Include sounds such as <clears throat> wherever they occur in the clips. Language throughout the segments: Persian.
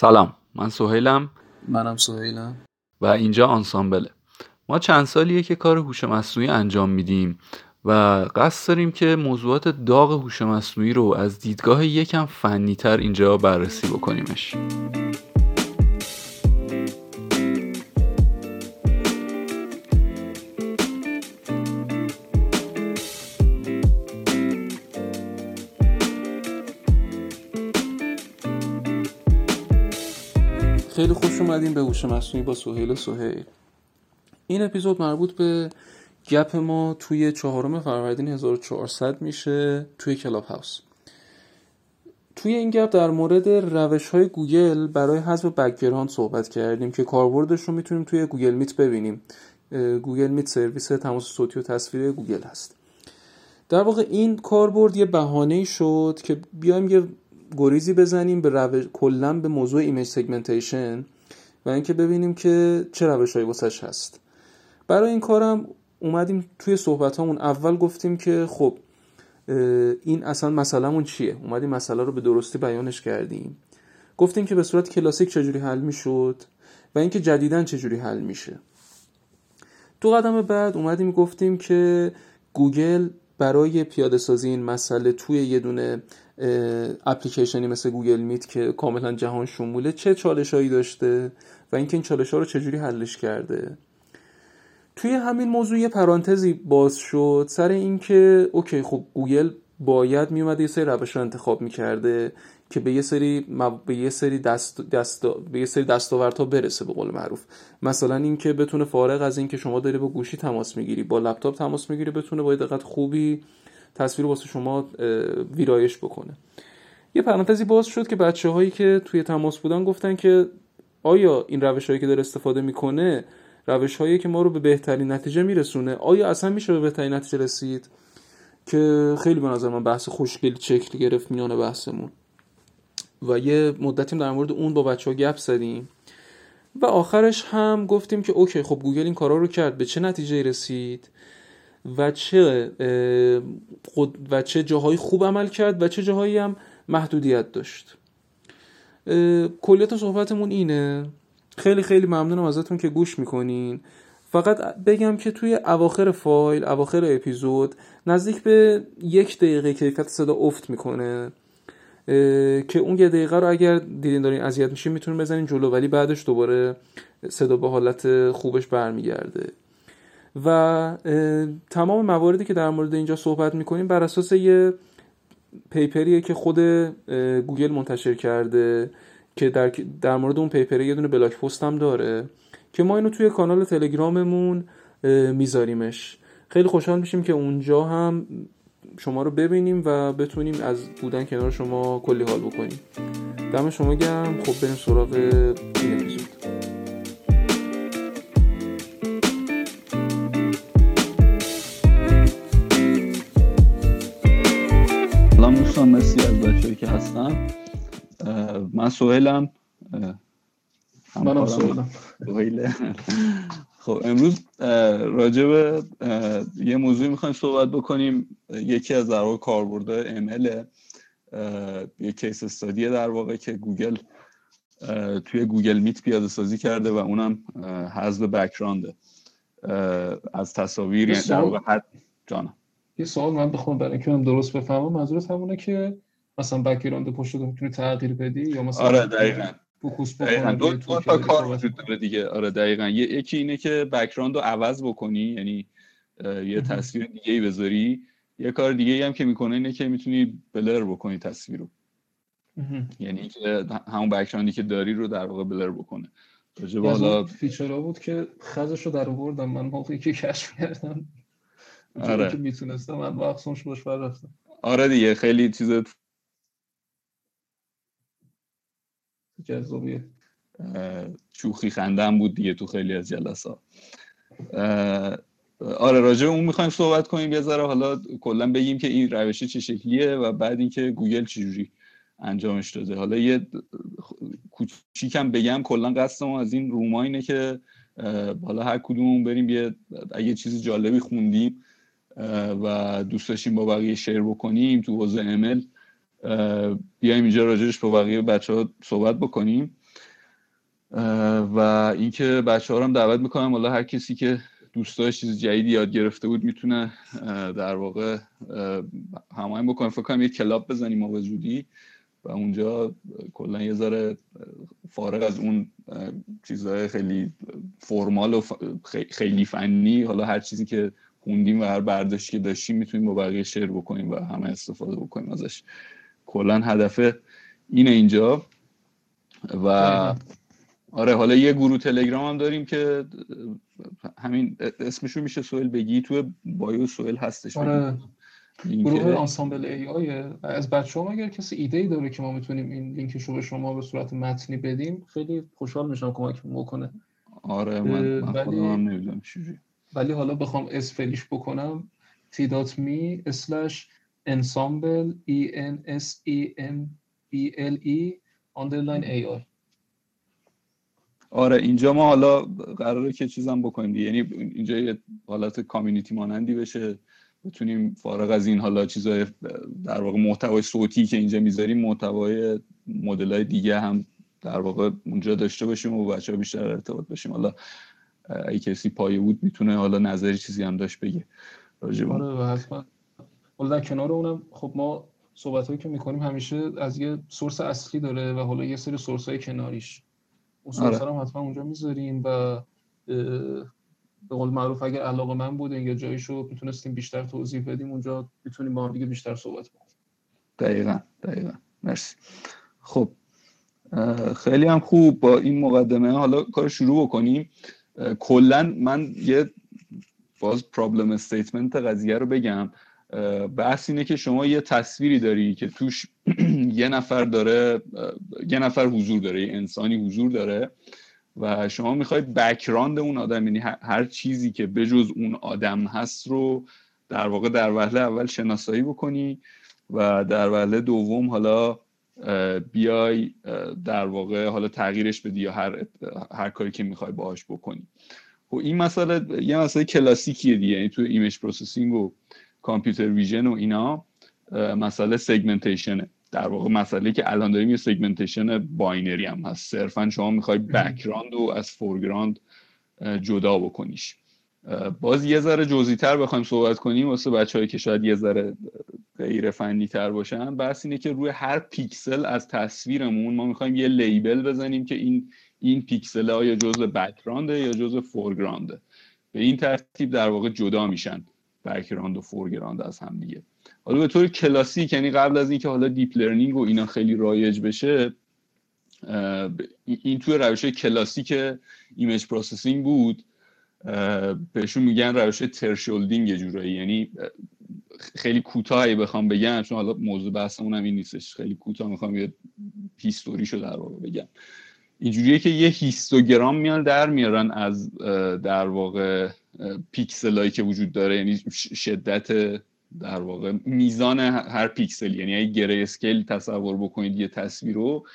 سلام من سهیلم. منم سهیلم. و اینجا آنسامبله ما چند سالیه که کار هوش مصنوعی انجام میدیم و قصد داریم که موضوعات داغ هوش مصنوعی رو از دیدگاه یکم فنیتر اینجا بررسی بکنیمش. اومدیم به هوش مصنوعی با سهیل سهیل. این اپیزود مربوط به گپ ما توی چهارم فروردین 1400 میشه توی کلاب هاوس. توی این گپ در مورد روش های گوگل برای حذف background صحبت کردیم که کاربردش رو می‌تونیم توی Google Meet ببینیم. Google Meet سرویس تماس صوتی و تصویری گوگل هست. در واقع این کاربرد یه بهانه شد که بیایم یه گریزی بزنیم به روش کلا به موضوع image segmentation. و اینکه ببینیم که چه روشهایی واسش هست. برای این کارم اومدیم توی صحبت همون اول گفتیم که خب این اصلا مسئلهمون چیه؟ اومدیم مسئله رو به درستی بیانش کردیم. گفتیم که به صورت کلاسیک چجوری حل می‌شد و اینکه جدیدن چجوری حل میشه. تو قدم بعد اومدیم گفتیم که گوگل برای پیاده سازی این مسئله توی یه دونه اپلیکیشنی مثل Google Meet که کاملا جهان شموله چه چالش هایی داشته و اینکه این چالش ها رو چجوری حلش کرده. توی همین موضوع یه پرانتزی باز شد سر اینکه OK خب گوگل باید میومده یه سری روش رو انتخاب می‌کرده که به یه سری به یه سری دست, دست به یه سری دستاوردها برسه به قول معروف. مثلا اینکه بتونه فارغ از اینکه شما داری با گوشی تماس می‌گیری با لپتاپ تماس می‌گیری بتونه با دقت خوبی تصویر واسه شما ویرایش بکنه. یه پرانتزی باز شد که بچه هایی که توی تماس بودن گفتن که آیا این روش هایی که داره استفاده می‌کنه روش هایی که ما رو به بهترین نتیجه میرسونه آیا اصلا میشه به بهترین نتیجه رسید؟ که خیلی به نظر من بحث خوشگلی شکل گرفت میانه بحثمون. و یه مدتی در مورد اون با بچه ها گپ زدیم. و آخرش هم گفتیم که OK خب گوگل این کارا رو کرد به چه نتیجه رسید؟ و چه و چه جاهایی خوب عمل کرد و چه جاهایی هم محدودیت داشت. کلیت صحبتمون اینه. خیلی خیلی ممنونم ازتون که گوش می‌کنین. فقط بگم که توی اواخر فایل اواخر اپیزود نزدیک به یک دقیقه کیفیت صدا افت می‌کنه. که اون یه دقیقه رو اگر دیدین دارین اذیت میشین می‌تونین بزنین جلو ولی بعدش دوباره صدا به حالت خوبش برمیگرده. و تمام مواردی که در مورد اینجا صحبت می‌کنیم بر اساس یه پیپریه که خود گوگل منتشر کرده که در, در مورد اون پیپره یه دونه بلاک پست هم داره که ما اینو توی کانال تلگراممون میذاریمش. خیلی خوشحال میشیم که اونجا هم شما رو ببینیم و بتونیم از بودن کنار شما کلی حال بکنیم. دم شما گرم. خب بریم سراغ این اپیزود هستن من سوهلم منم سوهلم خب امروز راجع به یه موضوعی می‌خوایم صحبت بکنیم. یکی از در واقع کاربردهای امل یه case study ه در واقع که گوگل توی Google Meet پیاده سازی کرده و اونم حذف background ه از تصاویر در واقع حد جانم. یه سوال من بخوام برای اینکه من درست بفهمم. منظورت همونه که مثلا background پشت رو می‌تونی تغییر بدی یا مثلا آره دقیقاً. focus دقیقاً. دو, دو تا کار وجود داره دیگه. آره دقیقاً. یکی اینه که background رو عوض بکنی یعنی یه تصویر دیگه ای بذاری. یه کار دیگه ای هم که می‌کنه اینه که می‌تونی بلر بکنی تصویر رو. یعنی که همون بک‌گراندی که داری رو در واقع بلر بکنه. راجع حالا فیچرها بود که خزش رو در آوردم. من موقعی که کشف کردم. آره. که می‌تونستم من با اقسامش باش رفتم آره دیگه. خیلی چیز جذابیه. شوخی خندم بود دیگه تو خیلی از جلسات آره راجع اون می‌خوایم صحبت کنیم یه ذره. حالا کلا بگیم که این روشی چه شکلیه و بعد اینکه گوگل چجوری انجامش داده. حالا یه کوچیکم بگم کلا قصدم از این روما اینه که حالا هر کدومون بریم یه اگه چیز جالبی خوندیم و دوست داشتیم با بقیه شیر بکنیم تو حوزه امل بیایم اینجا راجعش با بقیه بچه ها صحبت بکنیم. و اینکه بچه ها هم دعوت می‌کنم حالا هر کسی که دوست چیز جدیدی یاد گرفته بود می‌تونه در واقع هماهنگ بکنه. فکر کنم یه کلاب بزنیم ما زودی و اونجا کلا یه ذره فارغ از اون چیزهای خیلی فرمال و خیلی فنی حالا هر چیزی که خوندیم و هر برداشتی که داشتیم می‌تونیم با بقیه شیر بکنیم و همه استفاده بکنیم ازش. کلا هدف اینه اینجا. و آره حالا یه گروه تلگرام هم داریم که همین اسمشو میشه سوئل بگی تو بایو سوئل هستش. آره. گروه آنسامبل ای آی از بچه هم اگر کسی ایده ای داره که ما می‌تونیم این لینکش رو به شما به صورت متنی بدیم؟ خیلی خوشحال میشم کمک بکنه. آره من, من ولی... نمی‌دونم ولی حالا بخوام اسپلیش بکنم. T.me slash ensemble e n s e m b l e underline a i آره اینجا ما حالا قراره که چیزم بکنیم یعنی اینجا یه حالت کامیونیتی مانندی بشه. بتونیم فارغ از این حالا چیزای در واقع محتوای صوتی که اینجا می‌ذاریم محتوای مدل های دیگه هم در واقع اونجا داشته باشیم و بچه ها بیشتر ارتباط باشیم. حالا ای کسی پایه بود می‌تونه حالا نظری چیزی هم داشت بگه. راجب آره حالا در کنار اونم خب ما صحبت هایی که می‌کنیم همیشه از یه سورس اصلی داره و حالا یه سری سورس های کناریش. اون سورس آره. هم حتما اونجا می‌ذاریم و به قول معروف اگر علاقه من بودین یا جایشو می‌تونستیم بیشتر توضیح بدیم اونجا می‌تونیم با هم دیگه بیشتر صحبت کنیم. دقیقا دقیقا. مرسی. خب خیلی هم خوب با این مقدمه. حالا کار شروع بکنیم. کلا من یه باز پرابلم استیتمنت قضیه رو بگم. بحث اینه که شما یه تصویری داری که توش <clears throat> یه نفر داره یه نفر حضور داره یه انسانی حضور داره و شما می‌خواید بکراند اون آدم یعنی هر چیزی که بجز اون آدم هست رو در واقع در وهله اول شناسایی بکنی و در وهله دوم حالا بیای در واقع حالا تغییرش بدی یا هر, هر کاری که می‌خوای باهاش بکنی. و خب این مسئله یه مسئله کلاسیکیه دیگه یعنی تو image processing و computer vision و اینا مسئله segmentation ه در واقع مسئله که الان داریم یه segmentation binary هم هست. صرفا شما می‌خوای background رو از foreground جدا بکنیش. باز یه ذره جزئی تر بخوایم صحبت کنیم واسه بچههایی که شاید یه ذره غیر فنی تر باشن. بحث اینه که روی هر پیکسل از تصویرمون ما می‌خوایم یه label بزنیم که این این پیکسل ها یا جزء background ه یا جزء foreground ه به این ترتیب در واقع جدا میشن. background و foreground از هم دیگه. حالا به طور کلاسیک یعنی قبل از اینکه حالا deep learning و اینا خیلی رایج بشه این توی روش کلاسیک image processing بود. بهشون میگن روش thresholding یه جورایی. یعنی خیلی کوتاهی بخوام بگم چون حالا موضوع بحثمون هم این نیستش. خیلی کوتاه می‌خوام یه history شو در واقع بگم. اینجوریه که یه هیستوگرام میان در میارن از در واقع پیکسلایی که وجود داره یعنی شدت در واقع میزان هر پیکسل یعنی اگه gray scale تصور بکنید یه تصویر رو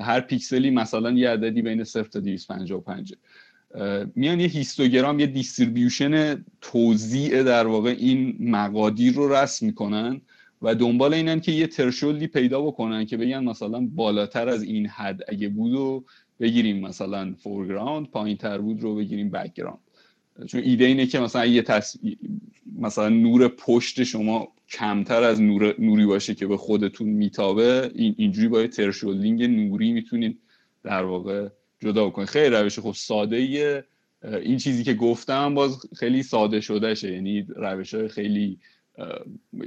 هر پیکسلی مثلا یه عددی بین 0 تا 255 میان یه هیستوگرام یه distribution توزیع در واقع این مقادیر رو رسم می‌کنن و دنبال اینن که یه threshold ی پیدا بکنن که بگن مثلا بالاتر از این حد اگه بود و بگیریم مثلا foreground پایین تر بود رو بگیریم background چون ایده اینه که مثلا یه تص... مثلا نور پشت شما کمتر از نور... نوری باشه که به خودتون میتابه این اینجوری با thresholding نوری می‌تونید در واقع جدا کنید خیلی روش خب ساده ایه. این چیزی که گفتم باز خیلی ساده شده شه یعنی روش های خیلی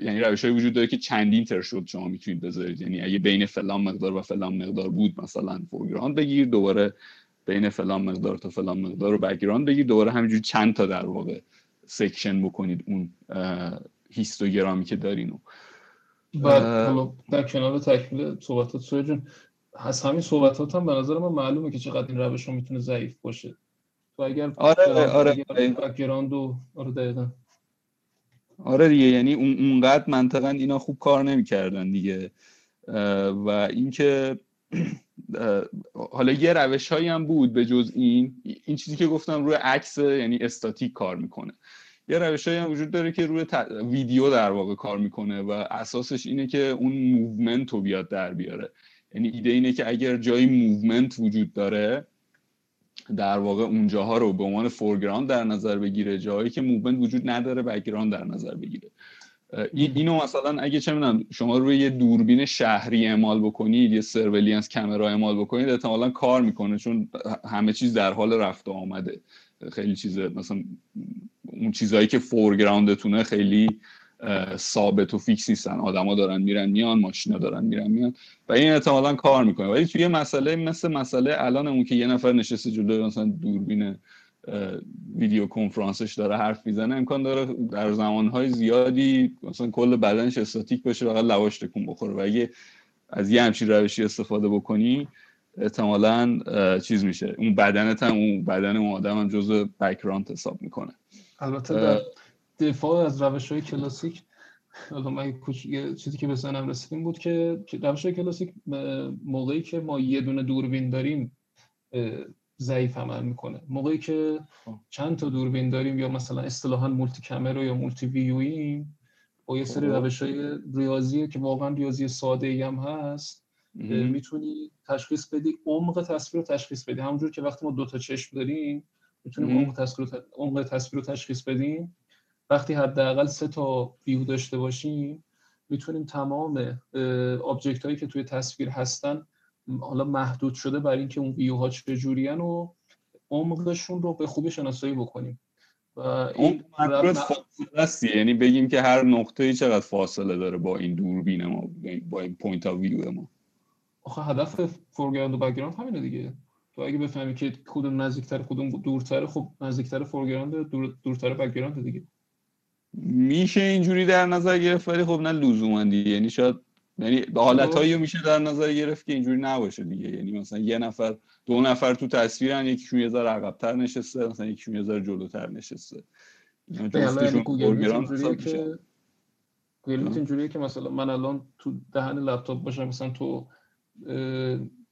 یعنی روش های وجود داره که چندین threshold شما می‌تونید بذارید یعنی اگه بین فلان مقدار و فلان مقدار بود مثلا foreground بگیر دوباره بین فلان مقدار تا فلان مقدار رو background بگیر. دوباره همینجوری چند تا در واقع section بکنید اون هیستوگرامی که دارین بعد در کنار تکمیل صحبتات سوی جون از همین صحبتات هم به نظر من معلومه که چقدر این روش می‌تونه ضعیف باشه. تو اگر آره آره background و آره دقیقا. آره دیگه یعنی اون اونقدر منطقا اینا خوب کار نمی‌کردن دیگه. و اینکه <clears throat> <clears throat> حالا یه روش هایی هم بود به جز این. این چیزی که گفتم روی عکس یعنی استاتیک کار می‌کنه. یه روش هایی هم وجود داره که روی ویدیو در واقع کار می‌کنه و اساسش اینه که اون movement رو بیاد در بیاره. یعنی ایده اینه که اگر جایی movement وجود داره در واقع اونجاها رو به عنوان foreground در نظر بگیره جایی که movement وجود نداره background در نظر بگیره. اینو مثلا اگه چه می‌دونم شما روی یه دوربین شهری اعمال بکنید یه surveillance camera اعمال بکنید احتمالا کار می‌کنه چون همه چیز در حال رفت آمده. خیلی چیز مثلا اون چیزهایی که فورگراندتونه خیلی ثابت و فیکس نیستن. آدما دارن میرن میان ماشینا دارن میرن میان. و این احتمالا کار می‌کنه. ولی توی مسئله مثل مسئله الان اون که یه نفر نشسته جلوی مثلا دوربین ویدیو کنفرانسش داره حرف می‌زنه امکان داره در زمانهای زیادی مثلا کل بدنش استاتیک باشه و لواش تکون بخوره. و اگه از یه همچین روشی استفاده بکنی احتمالا چیز میشه. اون بدنت هم اون بدن اون آدم هم جزء background حساب می‌کنه. البته در دفاع از روش های کلاسیک حالا من یه چیزی که به ذهنم رسید بود که روش های کلاسیک موقعی که ما یه دونه دوربین داریم ضعیف عمل می‌کنه. موقعی که خب. چند تا دوربین داریم یا مثلا اصطلاحا multi camera یا multi view یم با یه سری خب. روش های ریاضی که واقعا ریاضی ساده ای هم هست می‌تونی تشخیص بدی عمق تصویر رو تشخیص بدی. همونجور که وقتی ما دو تا چشم داریم می‌تونیم عمق تصویر عمق تصویر رو تشخیص بدیم. وقتی حداقل سه تا ویو داشته باشیم می‌تونیم تمام object هایی که توی تصویر هستن حالا محدود شده برای اینکه اون ویوها چجورین و عمقشون رو به خوبی شناسایی بکنیم. و این فاصله یعنی بگیم که هر نقطه چقدر فاصله داره با این دوربین ما با این point of view ما. آخه هدف foreground و background همینه دیگه. تو اگه بفهمی که کدوم نزدیکتر کدوم دورتر خب نزدیکتر foreground دور دورتر background دیگه. میشه اینجوری در نظر گرفت ولی خب نه لزوما دیگه. یعنی شاید یعنی به حالتهایی میشه در نظر گرفت که اینجوری نباشه دیگه. یعنی مثلا یه نفر دو نفر تو تصویرن یکیشون یه ذره عقب‌تر نشسته مثلا یکیشون یه ذره جلوتر نشسته. یعنی گوگل که گوگل اینجوریه که مثلا من الان تو دهن لپتاپ باشم مثلا تو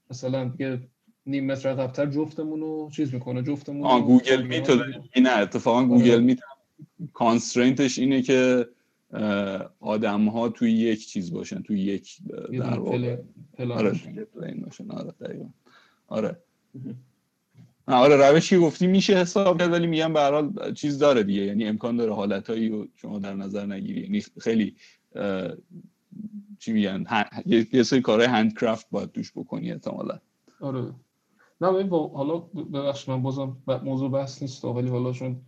مثلا دیگه نیم متر عقب‌تر جفتمون رو چیز می‌کنه جفتمون آه گوگل میت نه اتفاقا گوگل آره. میت constraint ش اینه که آدم ها توی یک چیز باشن توی یک در واقع. آره باشن آره دقیقا. آره. آره روشی گفتی میشه حساب کرد ولی میگم به حال چیز داره دیگه. یعنی امکان داره حالتهایی رو شما در نظر نگیری. یعنی خیلی چی میگن یه سری کارهای هندکرافت باید دوش بکنی احتمالا. آره. نه حالا ببخش من بازم موضوع بحث نیست ولی حالا چون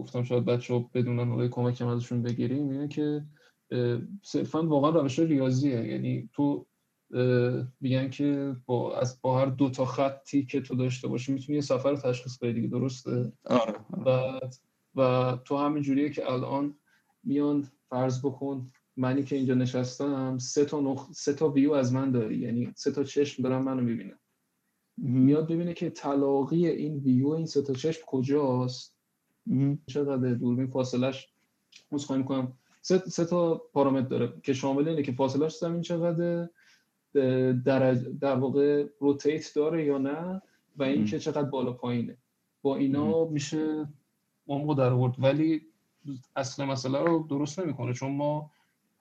گفتم شاید بچه ها بدونن حالا کمک ازشون بگیریم اینه که صرفا واقعا روش ریاضیه. یعنی تو میگن که با از با هر دو تا خطی که تو داشته باشی می‌تونی یه سفر رو تشخیص بدی دیگه درسته؟ آره. و و تو همین جوریه که الان میان فرض بکن منی که اینجا نشستم سه تا نخ... سه تا ویو از من داری یعنی سه تا چشم دارم منو می‌بینه میاد ببینه که تلاقی این ویو این سه تا چشم کجاست؟ چقدر دوربین فاصلش خواهی کنم سه, سه تا پارامتر داره که شامل اینه که فاصلش زمین چقدر در, در واقع روتیت داره یا نه و اینکه چقدر بالا پایینه. با اینا میشه عمق در آورد. ولی اصل مسئله رو درست نمی‌کنه چون ما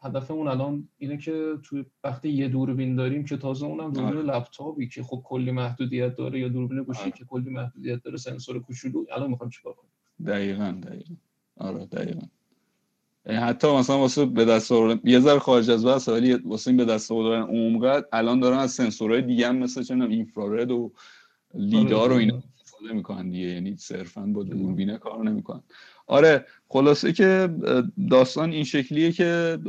هدفمون الان اینه که تو وقتی یه دوربین داریم که تازه اونم دوربین آره. لپتاپی که خب کلی محدودیت داره یا دوربین گوشی آره. که کلی محدودیت داره سنسور کوچولو. الان می‌خوام چیکار کنیم دقیقا دقیقا. آره دقیقا. حتی مثلا واسه به دست آوردن یه ذره خارج از بحث ولی واسه این به دست آوردن عمقت الان دارن از سنسورهای دیگه هم مثل چه اینفرارد و لیدار و اینا آره. استفاده می‌کنن دیگه. یعنی صرفا با دوربینه کار نمی‌کنن. آره خلاصه که داستان این شکلیه که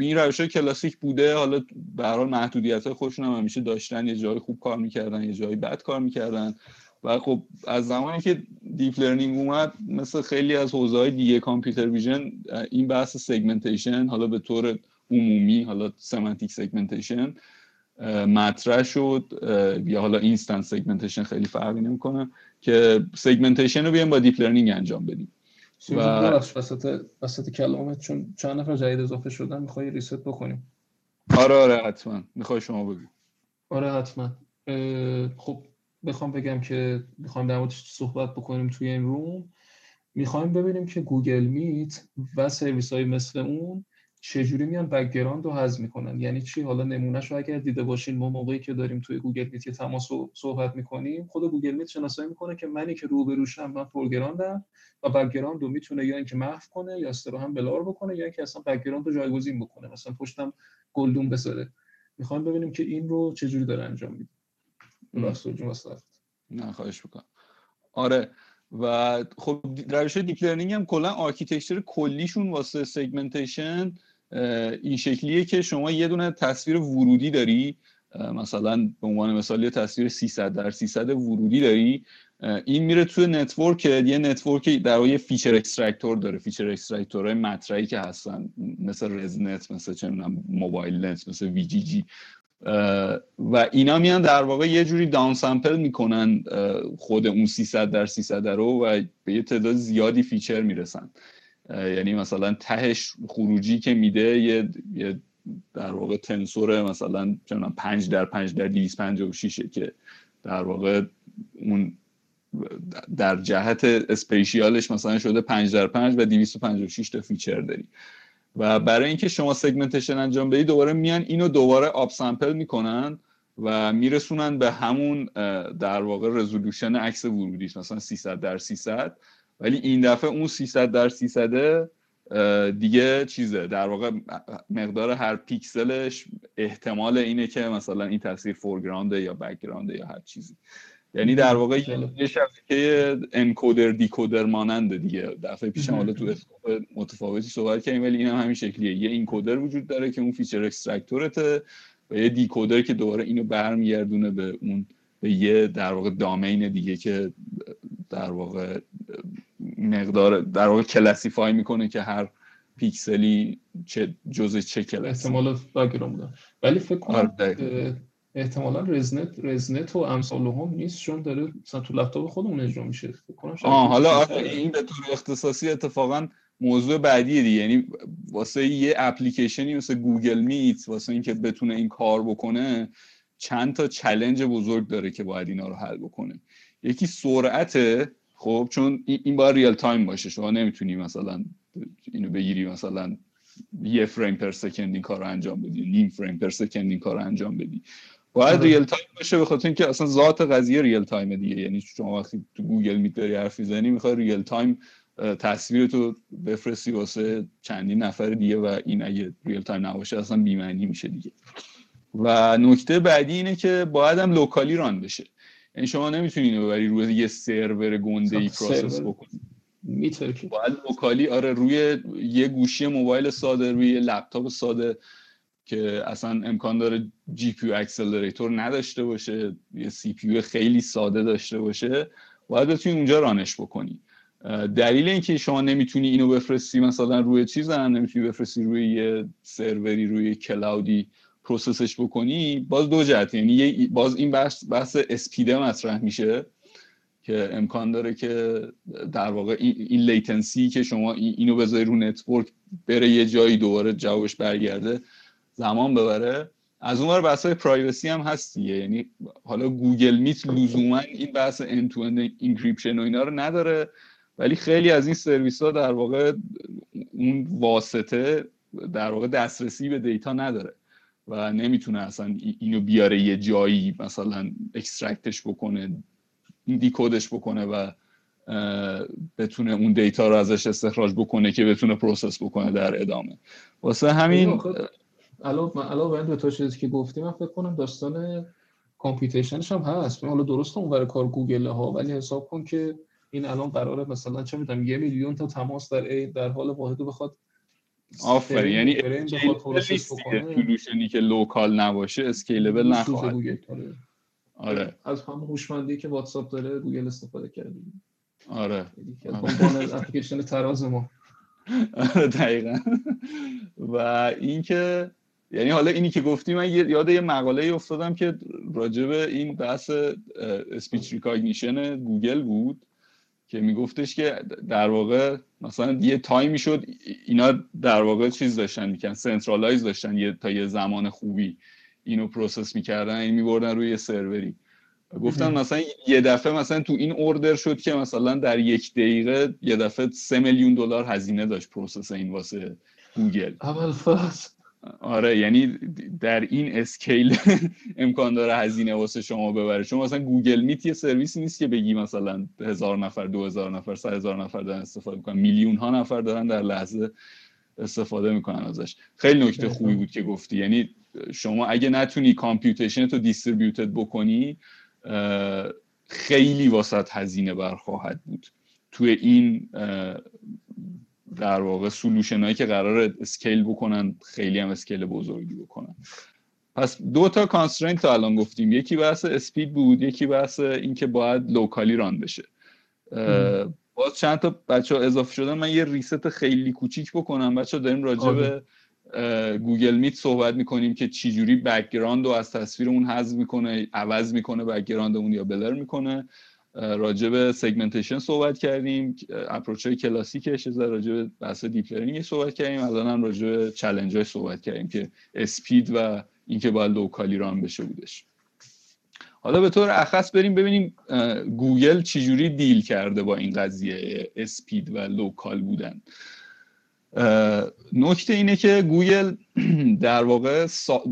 این روش کلاسیک بوده. حالا به هر حال محدودیت های خودشون هم همیشه داشتن. یه جای خوب کار می‌کردن یه جایی بد کار می‌کردن. و خب از زمانی که deep learning اومد مثل خیلی از حوزه های دیگه computer vision این بحث segmentation حالا به طور عمومی حالا semantic segmentation مطرح شد یا حالا instance segmentation خیلی فرقی نمی‌کنه که segmentation رو بیایم با deep learning انجام بدیم. و وسط وسط کلامت چون چند نفر جدید اضافه شدن می‌خوای reset بکنیم؟ آره آره حتما. می‌خوای شما بگو. آره حتما. خب بخوام بگم که می‌خوایم در موردش صحبت بکنیم توی این room. می‌خوایم ببینیم که گوگل میت و سرویس های مثل اون چجوری میان background رو حذف می‌کنن. یعنی چی؟ حالا نمونهش رو اگر دیده باشین ما موقعی که داریم توی گوگل میت تماس رو صحبت می‌کنیم خود گوگل میت شناسایی می‌کنه که منی که روبروشم من foreground م و background رو می‌تونه یا اینکه محو کنه یا هم blur بکنه یا اینکه اصلا background رو جایگزین بکنه مثلا پشتم گلدون بذاره. می‌خوام ببینیم که این رو چجوری داره انجام میده. نه خواهش بکنم آره. و خب روش deep learning هم کلا architecture کلیشون واسه segmentation این شکلیه که شما یه دونه تصویر ورودی داری مثلا به عنوان مثال یه تصویر 300 در 300 ورودی داری این میره توی network یه network در واقع feature extractor داره. feature extractor های مطرحی که هستن مثل ResNet مثل چه MobileNet مثل VGG و اینا میان در واقع یه جوری downsample می‌کنن خود اون 300 در 300 رو و به یه تعداد زیادی feature می‌رسن. یعنی مثلا تهش خروجی که میده یه, در واقع tensor مثلا 5 در 5 در 256 که در واقع اون در جهت spatial ش مثلا شده 5 در 5 و 256 تا feature داری. و برای اینکه شما segmentation انجام بدی دوباره میان اینو دوباره upsample می‌کنن و میرسونن به همون در واقع resolution عکس ورودیش مثلا 300 در 300 ولی این دفعه اون 300 در 300 دیگه چیزه. در واقع مقدار هر پیکسلش احتمال اینه که مثلا این تصویر foreground ه یا background یا هر چیزی. یعنی در واقع یه شبکه encoder decoder ماننده دیگه. دفعه پیش حالا تو scope متفاوتی صحبت کردیم ولی این هم همین شکلیه. یه encoder وجود داره که اون feature extractor ته و یه دیکودر که دوباره اینو برمیگردونه به اون به یه در واقع دامین دیگه که در واقع مقدار در واقع کلاسیفای می‌کنه که هر پیکسلی چه جزء چه کلاس احتمال ولی فکر کنم آره، احتمالا رزنت رزنت و امثال هم نیست. چون داره مثلا تو لپتاپ خودمون اجرا میشه. آه حالا این به طور اختصاصی اتفاقا موضوع بعدیه دیگه. یعنی واسه یه اپلیکیشنی مثل Google Meet واسه اینکه بتونه این کار بکنه چند تا challenge بزرگ داره که باید اینا رو حل بکنه. یکی سرعت خب چون این باید real time باشه. شما نمی‌تونی مثلا اینو بگیری مثلا یه frame per second این کار رو انجام بدی نیم frame per second این کار رو انجام بدی. باید real time باشه به خاطر اینکه اصلا ذات قضیه real time دیگه. یعنی شما وقتی تو Google Meet داری حرف می‌زنی می‌خوای real time تصویر تو بفرستی واسه چندین نفر دیگه و این اگه real time نباشه اصلا بیمعنی میشه دیگه. و نکته بعدی اینه که باید هم locally run بشه. یعنی شما نمی‌تونی اینو ببری روی یه سرور گنده ای process بکنی. باید locally آره روی یه گوشی موبایل ساده روی یه لپتاپ ساده که اصلا امکان داره GPU accelerator نداشته باشه یه CPU خیلی ساده داشته باشه باید بتونی اونجا run ش بکنی. دلیل اینکه شما نمی‌تونی اینو بفرستی مثلا روی چیز هم نمی‌تونی بفرستی روی یه سروری روی cloud ی process ش بکنی باز دو جهت. یعنی باز این بحث بحث speed ه مطرح میشه که امکان داره که در واقع این latency که شما اینو بذاری رو network بره یه جایی دوباره جوابش برگرده. زمان ببره. از اون بحث های privacy هم هست یعنی حالا Google Meet لزوما این بحث end to end encryption و اینا رو نداره. ولی خیلی از این سرویس ها در واقع اون واسطه در واقع دسترسی به data نداره و نمی‌تونه اصلا اینو بیاره یه جایی مثلا extract ش بکنه decode ش بکنه و بتونه اون data رو ازش استخراج بکنه که بتونه process بکنه در ادامه. واسه همین علاوه علاوه دو تا چیزی که گفتیم من فکر کنم داستان computation ش هم هست. حالا درست اون کار گوگل ها ولی حساب کن که این الان قراره مثلا چه می‌دونم یه میلیون تا تماس در در حال واحد بخواد آفرین. یعنی solution ی که local نباشه scalable نخواهد آره. آره. از همون هوشمندی که واتساپ داره گوگل استفاده کرده. آره. اپلیکیشن تراز ما. <laughs> آره دقیقا. و اینکه یعنی حالا اینی که گفتی من یاد یه مقاله افتادم که راجب این بحث speech recognition Google بود که میگفتش که در واقع مثلا یه تایمی شد اینا در واقع چیز داشتن میکن centralized داشتن یه تا یه زمان خوبی اینو process می‌کردن این میبردن روی سروری گفتن مثلا یه دفعه مثلا تو این order شد که مثلا در یک دقیقه یه دفعه سه میلیون دلار هزینه داشت process این واسه گوگل. اول فاز آره یعنی در این scale <laughs> امکان داره هزینه واسه شما ببره. چون مثلا Google Meet یه سرویسی نیست که بگی مثلا هزار نفر دو هزار نفر سه هزار نفر دارن استفاده می‌کنن. میلیون ها نفر دارن در لحظه استفاده می‌کنن ازش. خیلی نکته خوبی بود که گفتی. یعنی شما اگه نتونی computation تو distributed بکنی خیلی واسط هزینه برخواهد بود. توی این در واقع solution هایی که قرار scale بکنن خیلی هم scale بزرگی بکنن. پس دو تا constraint تا الان گفتیم. یکی بحث speed بود یکی بحث اینکه باید locally run بشه. باز چند تا بچه ها اضافه شدن. من یه reset خیلی کوچیک بکنم. بچه ها داریم راجع به Google Meet صحبت می‌کنیم که چجوری background رو از تصویر اون حذف می‌کنه عوض می‌کنه background اون یا blur می‌کنه. راجع به segmentation صحبت کردیم approach های کلاسیکش راجع به بحث deep learning صحبت کردیم. الان هم راجع به چالش هاش صحبت کردیم که speed و اینکه باید locally run بشه بودش. حالا به طور اخص بریم ببینیم گوگل چجوری deal کرده با این قضیه speed و local بودن. نکته اینه که گوگل <clears throat> در واقع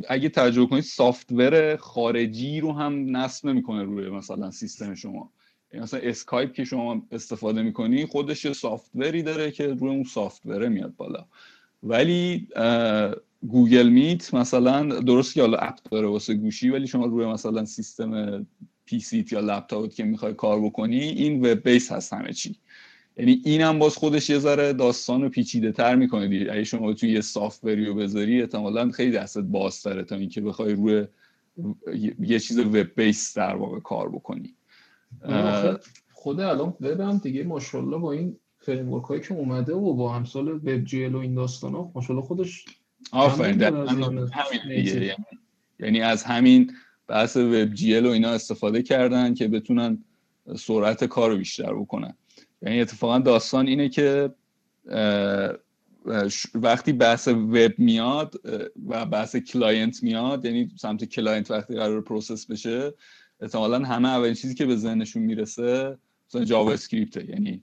اگه تجربه کنید software خارجی رو هم نصب نمی‌کنه روی مثلا سیستم شما. مثلا اسکایپ که شما استفاده می‌کنی خودش یه software ی داره که روی اون software ه میاد بالا. ولی Google Meet مثلا درست که حالا app داره واسه گوشی ولی شما روی مثلا سیستم PC ت یا لپ‌تاپت که می‌خوای کار بکنی این web base هست همه چی. یعنی اینم باز خودش یه ذره داستان رو پیچیده تر می‌کنه دیگه. اگه شما توی یه software ی رو بذاری احتمالا خیلی دستت بازتره تا اینکه بخوای روی یه چیز وب بیس در واقع کار بکنی. خود الان وب دیگه ماشاءالله با این فریم هایی که اومده و با امثال وب جی و این داستان ها ماشاءالله خودش آفرین. همین دیگه. یعنی از همین بحث وب جی و اینا استفاده کردن که بتونن سرعت کار رو بیشتر بکنن. یعنی اتفاقا داستان اینه که وقتی بحث وب میاد و بحث client میاد یعنی سمت client وقتی قرار process بشه احتمالا همه اولین چیزی که به ذهنشون می‌رسه مثلا JavaScript یعنی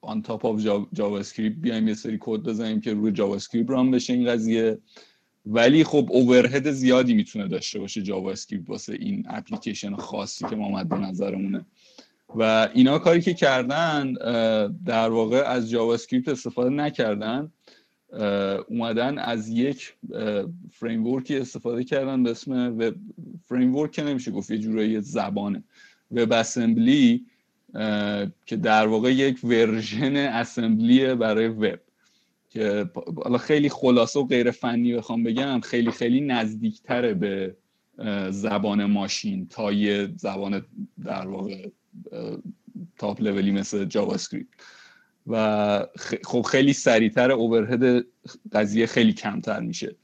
on top of JavaScript بیایم یه سری کد بزنیم که روی JavaScript run بشه این قضیه. ولی خب overhead زیادی می‌تونه داشته باشه JavaScript واسه این اپلیکیشن خاصی که ما مد نظرمونه. و اینا کاری که کردن در واقع از JavaScript استفاده نکردن. اومدن از یک فریم استفاده کردن به اسم web frame که نمیشه گفت یه جورایی زبانه. WebAssembly که در واقع یک version assembly برای وب. که حالا خیلی خلاصه و غیر فنی بخوام بگم خیلی خیلی نزدیکتره به زبان ماشین تا یه زبان در واقع top level ی مثل JavaScript و خب خیلی سریعتر overhead قضیه خیلی کمتر میشه.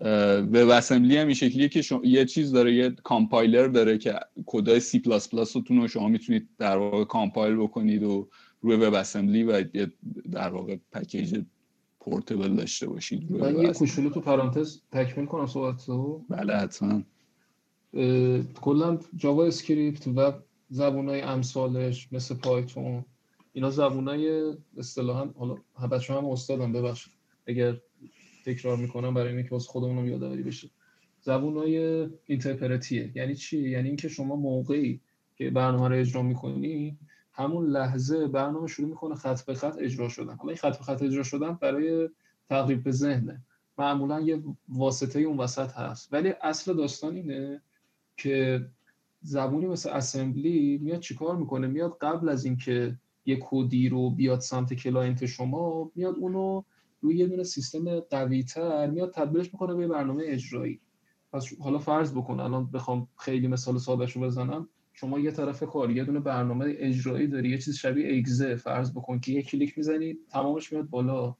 WebAssembly هم این شکلیه که شما یه چیز داره یه کامپایلر داره که کدای سی پلاس پلاس رو شما می‌تونید در واقع compile بکنید و روی WebAssembly و در واقع package portable داشته باشید من یه کوچولو تو پرانتز تکمیل کنم صحبت رو. بله حتما. کلا JavaScript و زبونای امثالش مثل پایتون اینا زبونای اصطلاحا حالا بچه‌ها هم استادم ببخشید. اگر تکرار می‌کنم برای اینکه واسه خودمونم یادآوری بشه. زبونای اینترپرتیه. یعنی چی؟ یعنی اینکه شما موقعی که برنامه رو اجرا می‌کنی همون لحظه برنامه شروع می‌کنه خط به خط اجرا شدن. حالا این خط به خط اجرا شدن برای تقریب به ذهنه. معمولا یه واسطه اون وسط هست. ولی اصل داستان اینه که زبونی مثل assembly میاد چیکار می‌کنه؟ میاد قبل از اینکه یه کدی رو بیاد سمت client شما میاد اونو روی یه دونه سیستم قوی تر میاد تبدیلش می‌کنه به برنامه اجرایی. پس حالا فرض بکن الان بخوام خیلی مثال سادهش رو بزنم. شما یه طرف کار یه دونه برنامه اجرایی داری یه چیز شبیه exe فرض بکن که یه کلیک می‌زنی تمامش میاد بالا.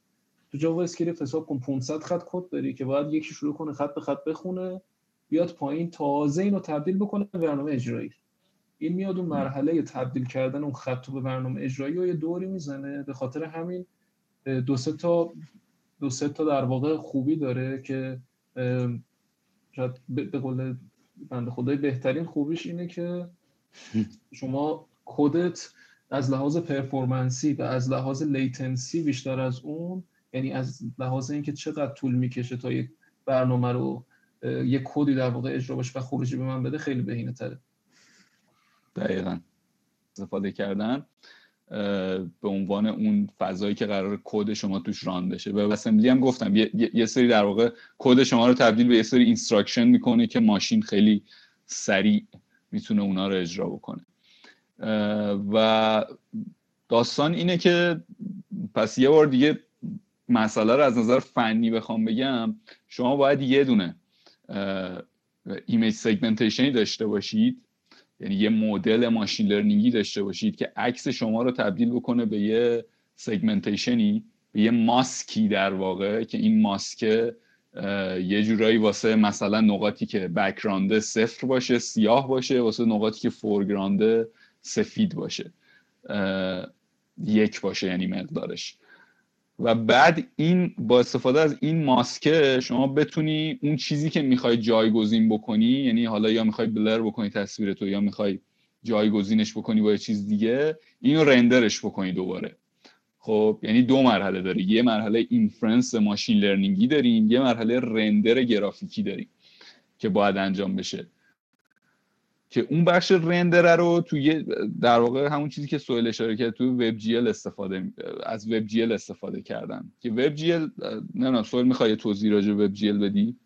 تو JavaScript حساب کن 500 خط کد داری که باید یکی شروع کنه خط به خط بخونه بیاد پایین تازه اینو تبدیل بکنه به برنامه اجرایی. این میاد اون مرحله تبدیل کردن اون خط به برنامه اجرایی و یه دوری می‌زنه. به خاطر همین دو سه تا دو سه تا در واقع خوبی داره که به قول بنده خدای بهترین خوبیش اینه که <laughs> شما کدت از لحاظ پرفورمنسی و از لحاظ لیتنسی بیشتر از اون یعنی از لحاظ اینکه چقدر طول می‌کشه تا یک برنامه رو یک کدی در واقع اجرا باشه و خروجی به من بده خیلی بهینه تره دقیقا. استفاده کردن به عنوان اون فضایی که قرار کد شما توش run بشه. WebAssembly هم گفتم یه،, یه سری در واقع کد شما رو تبدیل به یه سری instruction می‌کنه که ماشین خیلی سریع می‌تونه اونا رو اجرا بکنه. و داستان اینه که پس یه بار دیگه مسئله رو از نظر فنی بخوام بگم شما باید یه دونه image segmentation ی داشته باشید. یعنی یه مدل machine learning ی داشته باشید که عکس شما رو تبدیل بکنه به یه segmentation ی به یه ماسکی در واقع که این ماسک یه جورایی واسه مثلا نقاطی که background ه صفر باشه سیاه باشه واسه نقاطی که foreground ه سفید باشه یک باشه یعنی مقدارش. و بعد این با استفاده از این ماسکه شما بتونی اون چیزی که می‌خوای جایگزین بکنی یعنی حالا یا می‌خوای بلر بکنی تصویر تو یا می‌خوای جایگزینش بکنی با یه چیز دیگه اینو رندرش بکنی دوباره. خب یعنی دو مرحله داره یه مرحله اینفرنس ماشین لرنینگی داریم یه مرحله رندر گرافیکی داریم که باید انجام بشه. که اون بخش رندر رو توی در واقع همون چیزی که سوال اشاره کرد تو وب جی استفاده از وب جی استفاده کردن. که وب جی ال نه نه سوال می‌خوای توضیح راجع وب جی بدی؟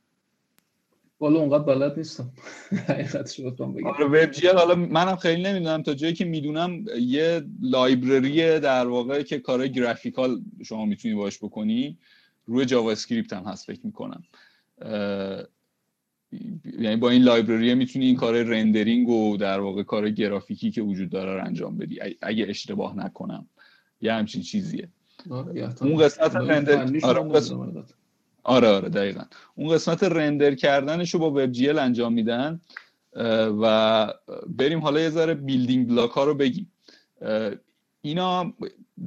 والا اونقدر بلد نیستم. <laughs> حقیقتش بگم. آره وب جی حالا منم خیلی نمی‌دونم. تا جایی که می‌دونم یه لایبرری در واقع که کار گرافیکال شما می‌تونی باش بکنی روی JavaScript هم هست فکر می‌کنم. یعنی با این library می‌تونی این کار rendering و در واقع کار گرافیکی که وجود داره رو انجام بدی. اگه اشتباه نکنم. یه همچین چیزیه. آره، اون قسمت render آره, آره آره دقیقا. اون قسمت render کردنش رو با وب جی انجام میدن و بریم حالا یه ذره building block ها رو بگیم. اینا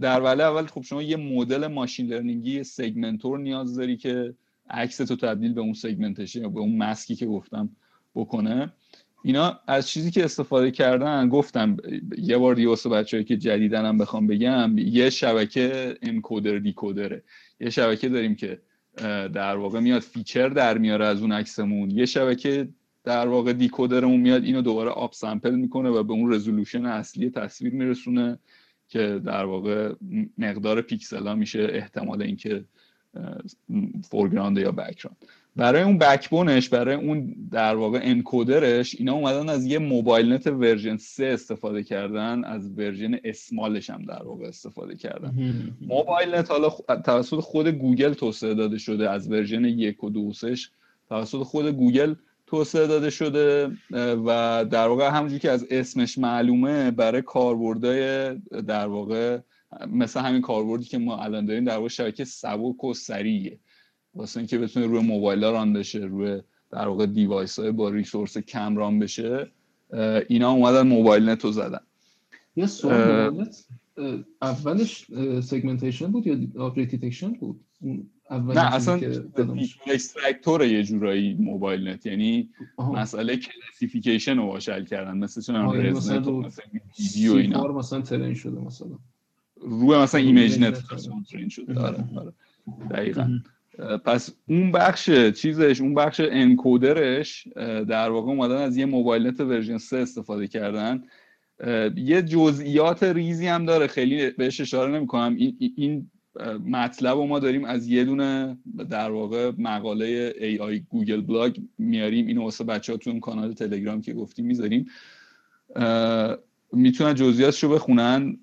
در وهله اول خب شما یه مدل machine learning ی segmentor نیاز داری که عکس تو تبدیل به اون segmentation یا به اون مسکی که گفتم بکنه. اینا از چیزی که استفاده کردن گفتم یه بار دیگه واسه بچه‌های که جدیدن هم بخوام بگم یه شبکه encoder decoder ه یه شبکه داریم که در واقع میاد feature در میاره از اون عکسمون. یه شبکه در واقع decoder مون میاد اینو دوباره upsample می‌کنه و به اون resolution اصلی تصویر میرسونه که در واقع مقدار پیکسل ها میشه احتمال اینکه foreground یا background برای اون backbone ش برای اون در واقع encoder ش اینا اومدن از یه MobileNet version 3 استفاده کردن از version small ش هم در واقع استفاده کردن. MobileNet حالا توسط خود گوگل توسعه داده شده از version یک و دو توسط خود گوگل توسعه داده شده و در واقع همونجوری که از اسمش معلومه برای کاربردهای در واقع مثل همین کاربردی که ما الان داریم در واقع شبکه سبک و سریعه. واسه اینکه بتونه روی موبایل ها run بشه روی در واقع device های با resource کم run بشه اینا اومدن MobileNet رو زدن. یه سوال اولش segmentation بود یا detection بود؟ نه اصلا extractor یه جورایی MobileNet. یعنی آه. مسئله classification رو باشل کردن. مثل چون و مثلا ویدیو اینا. مثلا train شده مثلا. روی مثلا ImageNet train شده آره آره. دقیقا. پس اون بخش چیزش اون بخش encoder ش در واقع اومدن از یه MobileNet version 3 استفاده کردن. یه جزئیات ریزی هم داره. خیلی بهش اشاره نمی کنم این, این مطلب رو ما داریم از یه دونه در واقع مقاله AI Google blog میاریم. اینو واسه بچه ها تو اون کانال تلگرام که گفتیم می‌ذاریم. می‌تونن جزئیاتش رو بخونن.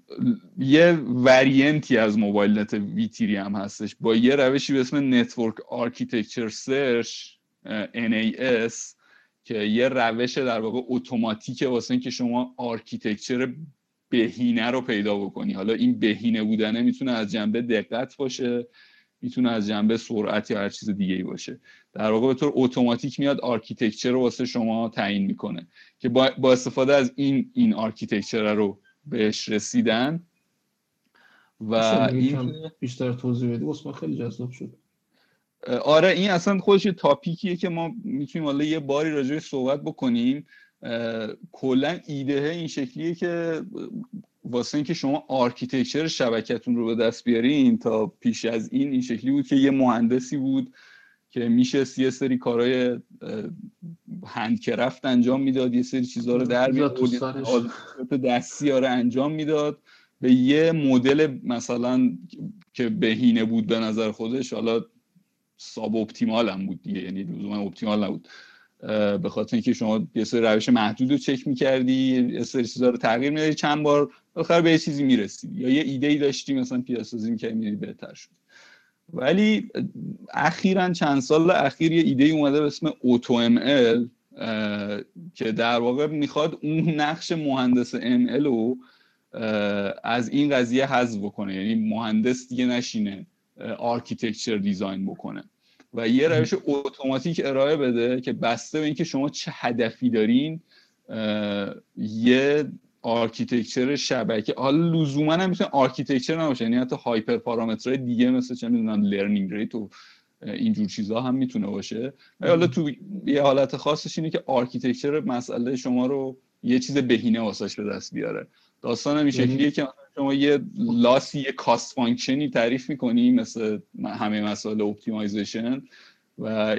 یه variant ی از MobileNet V3 ی هم هستش. با یه روشی به اسم network architecture search NAS که یه روش در واقع اتوماتیکه واسه اینکه شما architecture بهینه رو پیدا بکنی. حالا این بهینه بودنه می‌تونه از جنبه دقت باشه. می‌تونه از جنبه سرعت یا هر چیز دیگه ای باشه. در واقع به طور اتوماتیک میاد architecture رو واسه شما تعیین می‌کنه که با, با استفاده از این این architecture رو بهش رسیدن و این بیشتر توضیح بدی. واسه خیلی جذاب شد. آره این اصلا خودش topic یه که ما می‌تونیم حالا یه باری راجعش صحبت بکنیم. کلا ایده این شکلیه که واسه اینکه شما architecture شبکتون رو به دست بیارین تا پیش از این این شکلی بود که یه مهندسی بود که میشه یه سری کارهای handcraft انجام می‌داد یه سری چیزها رو در میاد دستی رو انجام می‌داد. به یه مدل مثلا که بهینه بود به نظر خودش حالا sub optimal هم بود دیگه یعنی لزوما optimal نبود. به خاطر اینکه شما یه سری روش محدود رو چک می‌کردی یه سری چیزا رو تغییر می‌دادی. چند بار آخر به یه چیزی می‌رسید یا یه ایده ای داشتی مثلا پیاده سازی می‌کردی بهتر شد. ولی اخیرا چند سال اخیر یه ایده اومده به اسم AutoML که در واقع می‌خواد اون نقش مهندس ML رو از این قضیه حذف بکنه. یعنی مهندس دیگه نشینه architecture design بکنه. و یه روش اتوماتیک ارائه بده که بسته به اینکه شما چه هدفی دارین یه architecture شبکه. حالا لزوما هم می‌تونه architecture نباشه یعنی حتی hyper پارامترهای دیگه مثل چه می‌دونم learning rate و اینجور چیزها هم می‌تونه باشه. و حالا تو یه حالت خاصش اینه که architecture مسئله شما رو یه چیز بهینه واسش به دست بیاره. داستان این شکلیه یعنی که شما یه loss ی یه cost function ی تعریف می‌کنی مثل همه مسائل optimization و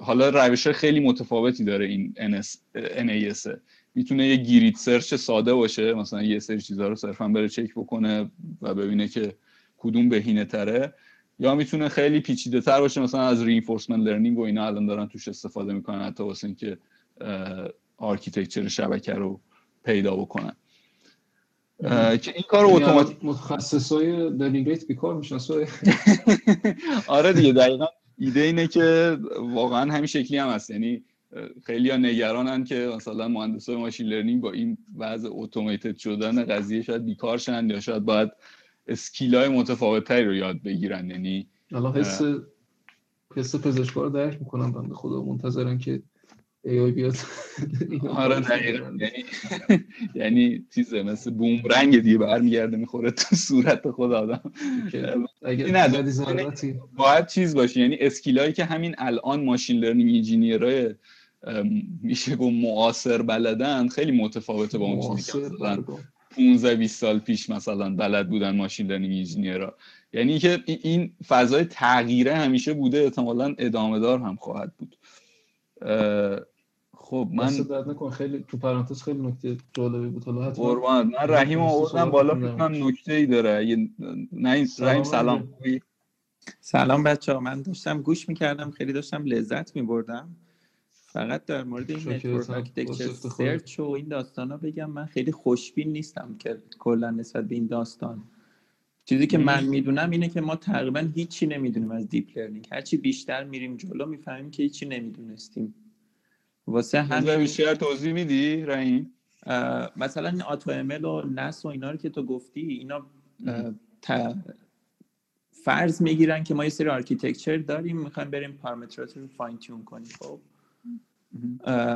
حالا روش خیلی متفاوتی داره این NAS می‌تونه یه grid search ساده باشه مثلا یه سری چیزها رو صرفا بره چک بکنه و ببینه که کدوم بهینه تره. یا می‌تونه خیلی پیچیده تر باشه مثلا از reinforcement learning و اینا الان دارن توش استفاده می‌کنن حتی واسه اینکه architecture شبکه رو پیدا بکنن. که این کار یعنی اتوماتیک متخصصای learning بیکار میشن <laughs> آره دیگه دقیقا ایده اینه که واقعا همین شکلی هم هست. یعنی خیلی ها نگرانن که مثلا مهندسای machine learning با این وضع automated شدن قضیه شاید بیکار شن یا شاید باید skill های متفاوت رو یاد بگیرن. یعنی الان حس حس پزشکار رو درک می‌کنم بنده خدا منتظرن که AI بیاد. <laughs> آره دقیقا. یعنی یعنی چیزه مثل بومرنگ دیگه برمیگرده می‌خوره تو صورت خود آدم. باید چیز باشه. یعنی skill ایی که همین الان machine learning engineer ای میشه گفت معاصر بلدن خیلی متفاوته با اون چیزی که 15 20 سال پیش مثلا بلد بودن machine learning engineer ا. یعنی که این فضای تغییره همیشه بوده احتمالا ادامه دار هم خواهد بود. خب من نکن خیلی تو پرانتز خیلی نکته جالبی بود. حالا حتما من رحیم آوردم بالا فکر نکته ای داره. نه رحیم سلام. سلام بچه ها من داشتم گوش می‌کردم. خیلی داشتم لذت میبردم. فقط در مورد این network architecture search و این داستان ها بگم. من خیلی خوشبین نیستم که کلا نسبت به این داستان. چیزی که من می‌دونم اینه که ما تقریبا هیچی نمی‌دونیم از deep learning. هرچی بیشتر میریم جلو می‌فهمیم که هیچی نمی‌دونستیم. واسه همین بیشتر توضیح میدی رحیم؟ مثلا این AutoML و NAS و اینا رو که تو گفتی اینا فرض می‌گیرن که ما یه سری architecture داریم می‌خوایم بریم پارامترات رو fine tune کنیم خب؟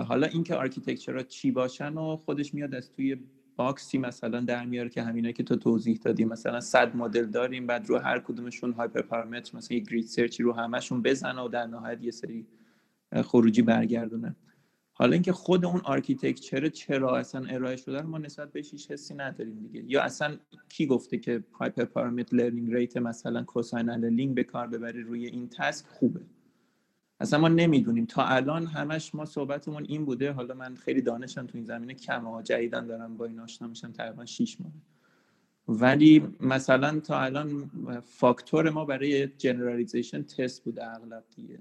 حالا اینکه architecture ها چی باشن و خودش میاد از توی box ی مثلا در میاره که همینا که تو توضیح دادی. مثلا صد مدل داریم بعد رو هر کدومشون hyper parameter مثلا یه grid search ی رو همشون بزنه و در نهایت یه سری خروجی برگردونه. حالا اینکه خود اون architecture چرا اصلا ارائه شده رو ما نسبت بهش هیچ حسی نداریم دیگه. یا اصلا کی گفته که hyper parameter learning rate مثلا cosine annealing به کار ببری روی این task خوبه؟ اصلا ما نمی‌دونیم. تا الان همش ما صحبتمون این بوده. حالا من خیلی دانشم تو این زمینه کم ها جدیدن دارم. با این آشنا میشم تقریبا 6 ماه. ولی مثلا تا الان فاکتور ما برای generalization تست بوده اغلب دیگه.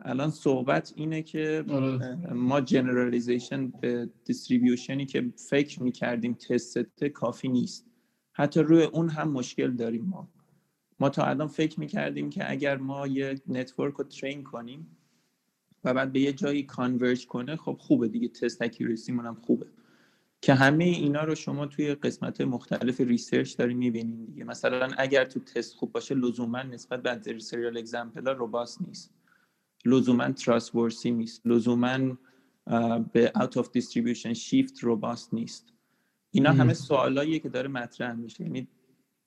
الان صحبت اینه که آره. ما generalization به distribution ی که فکر می‌کردیم تست کافی نیست. حتی روی اون هم مشکل داریم ما. ما تا الان فکر می‌کردیم که اگر ما یه network رو train کنیم و بعد به یه جایی converge کنه خب خوبه دیگه test accuracy هم خوبه. که همه اینا رو شما توی قسمت مختلف research داریم می‌بینیم دیگه. مثلا اگر تو تست خوب باشه لزوما نسبت به adversarial example ها robust نیست. لزوما trustworthy نیست. لزوما به out of distribution shift robust نیست. اینا همه سوالاییه که داره مطرح میشه. یعنی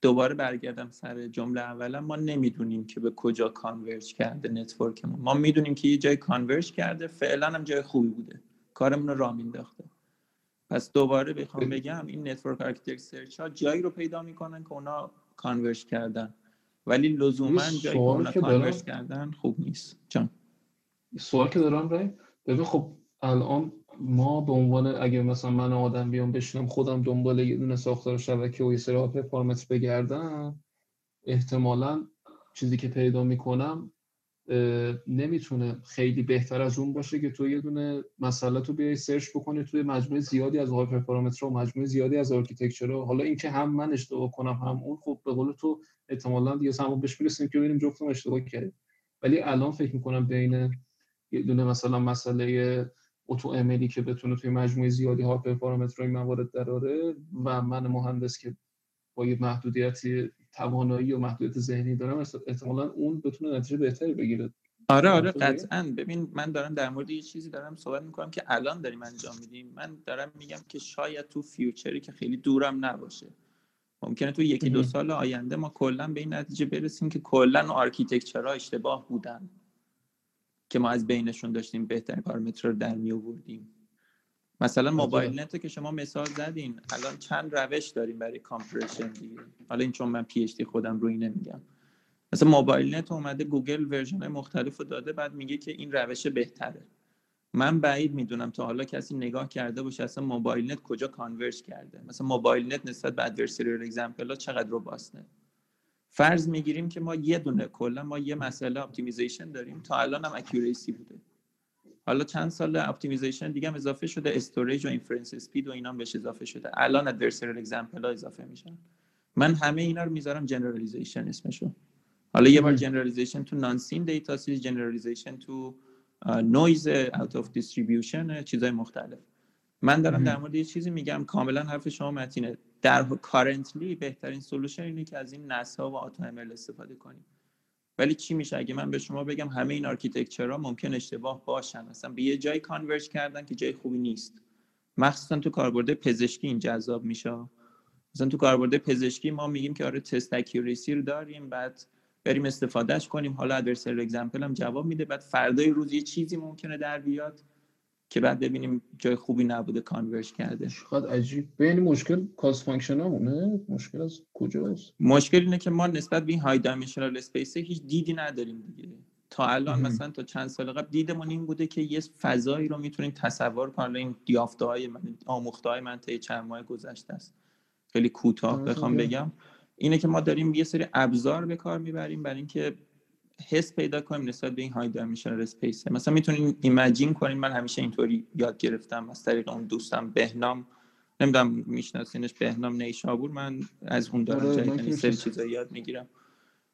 دوباره برگردم سر جمله اولم ما نمی‌دونیم که به کجا converge کرده network مون ما می‌دونیم که یه جای converge کرده فعلا هم جای خوبی بوده. کارمون رو راه مینداخته پس دوباره بخوام بگم این network architect search ها جایی رو پیدا می‌کنن که اونا converge کردن. ولی لزوما جایی که اونا converge کردن خوب نیست. جان. سوال که دارم رای ببین خب الان ما به عنوان اگه مثلا من آدم بیام بشینم خودم دنبال یه دونه ساختار شبکه و یه سری performance بگردم احتمالا چیزی که پیدا می‌کنم نمی‌تونه خیلی بهتر از اون باشه که تو یه دونه مسئله تو بیای search بکنی توی مجموعه زیادی از hyper parameter ها و مجموعه زیادی از architecture ها حالا اینکه هم من اشتباه کنم هم اون خب به قول تو احتمالاً دیگه هم بهش می‌رسیم که ببینیم جفتم اشتباه کردیم. ولی الان فکر می‌کنم بین یه دونه مثلا مسئله اتو املی که بتونه توی مجموعه زیادی هایپر پارامترهای موارد دراره و من مهندس که با یه محدودیتی توانایی و محدودیت ذهنی دارم احتمالا اون بتونه نتیجه بهتری بگیره. آره آره قطعا. ببین من دارم در مورد یه چیزی دارم صحبت می‌کنم که الان داریم انجام میدیم. من دارم میگم که شاید تو فیوچری که خیلی دورم نباشه. ممکنه تو یکی دو سال آینده ما کلا به این نتیجه برسیم که کلا architecture ها اشتباه بودن. که ما از بینشون داشتیم بهترین پارامتر رو در می آوردیم مثلا MobileNet که شما مثال زدین الان چند روش داریم برای compression دیگه. حالا این چون من PhD خودم روی نمیگم. مثلا MobileNet اومده گوگل version مختلف رو داده بعد میگه که این روش بهتره. من بعید می‌دونم تا حالا کسی نگاه کرده باشه اصلا MobileNet کجا converge کرده. مثلا MobileNet نسبت به adversarial example ها چقدر robust ه فرض می‌گیریم که ما یه دونه کلا ما یه مسئله optimization داریم. تا الان هم accuracy بوده. حالا چند سال optimization دیگه هم اضافه شده. storage و inference speed و اینا هم بهش اضافه شده. الان adversarial example ها اضافه میشن. من همه اینا رو می‌ذارم generalization اسمشو. حالا یه بار generalization تو non seen data هاست generalization تو noise out of distribution چیزای مختلف. من دارم در مورد یه چیزی میگم. کاملا حرف شما متینه. در currently بهترین solution اینه که از این NAS ها و auto استفاده کنیم. ولی چی میشه؟ اگه من به شما بگم همه این architecture ها ممکن اشتباه باشن. مثلا به یه جای converge کردن که جای خوبی نیست. مخصوصا تو کاربرد پزشکی این جذاب میشه. مثلا تو کاربرد پزشکی ما میگیم که آره test accuracy رو داریم بعد بریم استفادهش کنیم. حالا adversarial example هم جواب میده. بعد فردای روز یه چیزی ممکنه در بیاد. که بعد ببینیم جای خوبی نبوده converge کرده. چقدر عجیب. ببین مشکل cost function همونه مشکل از کجاست؟ مشکل اینه که ما نسبت به این high dimensional space هیچ دیدی نداریم دیگه. تا الان مثلا تا چند سال قبل دیدمون این بوده که یه فضایی رو می‌تونیم تصور کنیم. این یافته های من آموخته های من طی چند ماه گذشته است. خیلی کوتاه بخوام بگم. اینه که ما داریم یه سری ابزار به کار می‌بریم برای اینکه حس پیدا کنیم نسبت به این high dimensional space مثلا می‌تونیم imagine کنیم من همیشه اینطوری یاد گرفتم. از طریق اون دوستم بهنام نمی‌دونم میشناسینش بهنام نیشابور. من از اون دارم آره، جایی سری چیزا یاد می‌گیرم.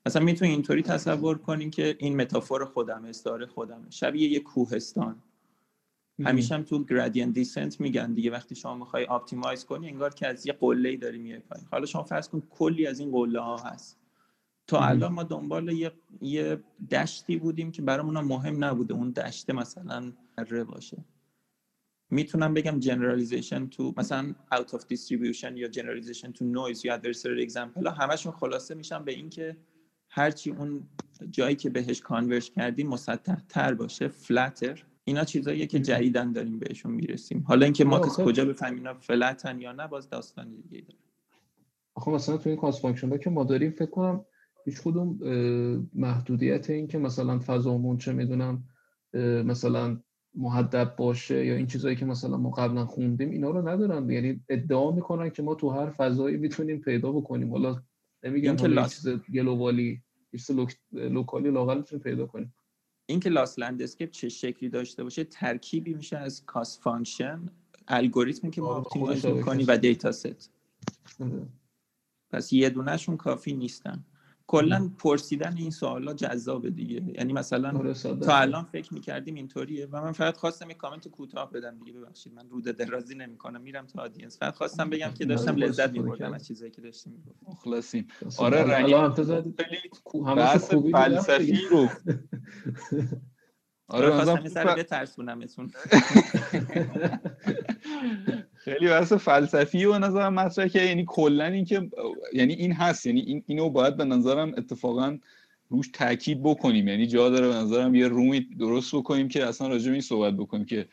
مثلا می‌تونیم اینطوری تصور کنیم که این metaphor خودم استعاره خودمه شبیه یه کوهستان. همیشه هم تو gradient descent میگن دیگه. وقتی شما می‌خوای optimize کنی انگار که از یه قله ای داری میای پایین. حالا شما فرض کن کلی از این قله ها هست. تا الان ما دنبال یه, یه دشتی بودیم که برامون مهم نبوده اون دشته مثلا ره باشه. می‌تونم بگم generalization تو مثلا out of distribution یا generalization تو نویز یا adversarial example. ها همشون خلاصه میشن به اینکه هرچی اون جایی که بهش converge کردیم مسطح تر باشه flatter اینا چیزاییه که جدیدا داریم بهشون می‌رسیم. حالا اینکه ما خب. کجا بفهمیم اینا flat ن یا نه باز داستان دیگه داره. خب مثلا تو این cost function که ما داریم فکر کنم هیچ کدوم محدودیت این که مثلا فضامون چه می‌دونم مثلا محدب باشه یا این چیزایی که مثلا ما قبلا خوندیم اینا رو ندارن. یعنی ادعا می‌کنن که ما تو هر فضایی می‌تونیم پیدا بکنیم. حالا نمیگم که چیز global ی چیز local ی لاقل می‌تونیم پیدا کنیم. اینکه loss landscape چه شکلی داشته باشه ترکیبی میشه از cost function الگوریتمی که ما optimize می‌کنی و data ست. آره. پس یه دونهشون کافی نیستن. کلا پرسیدن این سوالا جذاب دیگه. یعنی مثلا آره، تا الان فکر می‌کردیم اینطوریه و من فقط خواستم یک کامنت کوتاه بدم دیگه ببخشید. من روده درازی نمی‌کنم. میرم تا audience. فقط خواستم بگم که داشتم آره، لذت میبردم از چیزایی که داشتیم می‌گفتیم. مخلصیم. آره رنگی خیلی فلسفی رو. آره مثلا سر بترسونمتون. <laughs> <laughs> خیلی بحث فلسفی و نظرم مطرح که یعنی کلا اینکه یعنی این هست. یعنی این اینو باید به نظرم اتفاقا روش تاکید بکنیم. یعنی جا داره به نظرم یه room ی درست بکنیم که اصلا راجع به این صحبت بکنیم که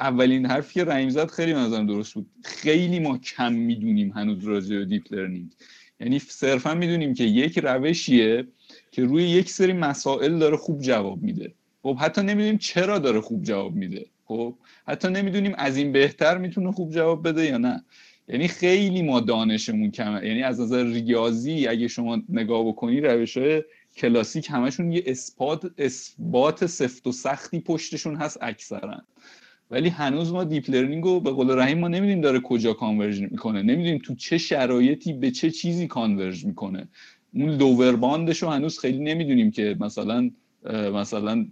اولین حرفی که رحیم زد خیلی نظرم درست بود. خیلی ما کم می‌دونیم هنوز راجع به deep learning. یعنی صرفا می‌دونیم که یک روشیه که روی یک سری مسائل داره خوب جواب میده. خب حتی نمی‌دونیم چرا داره خوب جواب میده. خب؟ حتی نمی‌دونیم از این بهتر می‌تونه خوب جواب بده یا نه. یعنی خیلی ما دانشمون کمه. یعنی از نظر ریاضی اگه شما نگاه بکنی روش های کلاسیک همشون یه اثبات اثبات سفت و سختی پشتشون هست اکثرا. ولی هنوز ما deep learning رو به قول رحیم ما نمی‌دونیم داره کجا converge می‌کنه. نمی‌دونیم تو چه شرایطی به چه چیزی converge می‌کنه. اون lower bound ش رو هنوز خیلی نمی‌دونیم که مثلا مثلا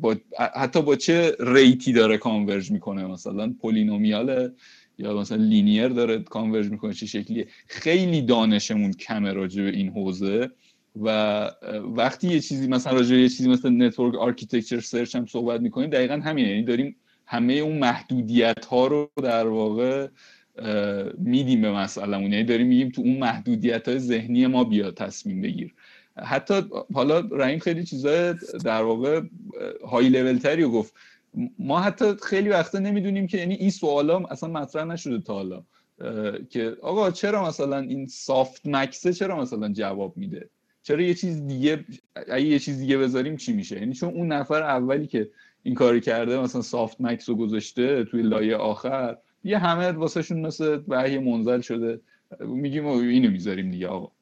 با حتی با چه rate ی داره converge می‌کنه؟ مثلا polynomial یا مثلا linear داره converge می‌کنه؟ چه شکلیه؟ خیلی دانشمون کمه راجع به این حوزه و وقتی یه چیزی مثلا راجع یه چیزی مثلا network architecture search هم صحبت می‌کنیم دقیقا همینه. یعنی داریم همه اون محدودیت ها رو در واقع میدیم به مسئلهمون. یعنی داریم میگیم تو اون محدودیت های ذهنی ما بیاد تصمیم بگیر. حتی حالا رحیم خیلی چیزای در واقع های لول تری رو گفت. ما حتی خیلی وقتا نمی‌دونیم که یعنی این سوالا اصلا مطرح نشده تا حالا. که آقا چرا مثلا این سافت مکسه چرا مثلا جواب میده؟ چرا یه چیز دیگه اگه یه چیز دیگه بذاریم چی میشه؟ یعنی چون اون نفر اولی که این کاری کرده مثلا سافت مکس رو گذاشته توی لایه آخر یه همه واسهشون مثل وحی منزل شده. میگیم اینو می‌ذاریم دیگه آقا.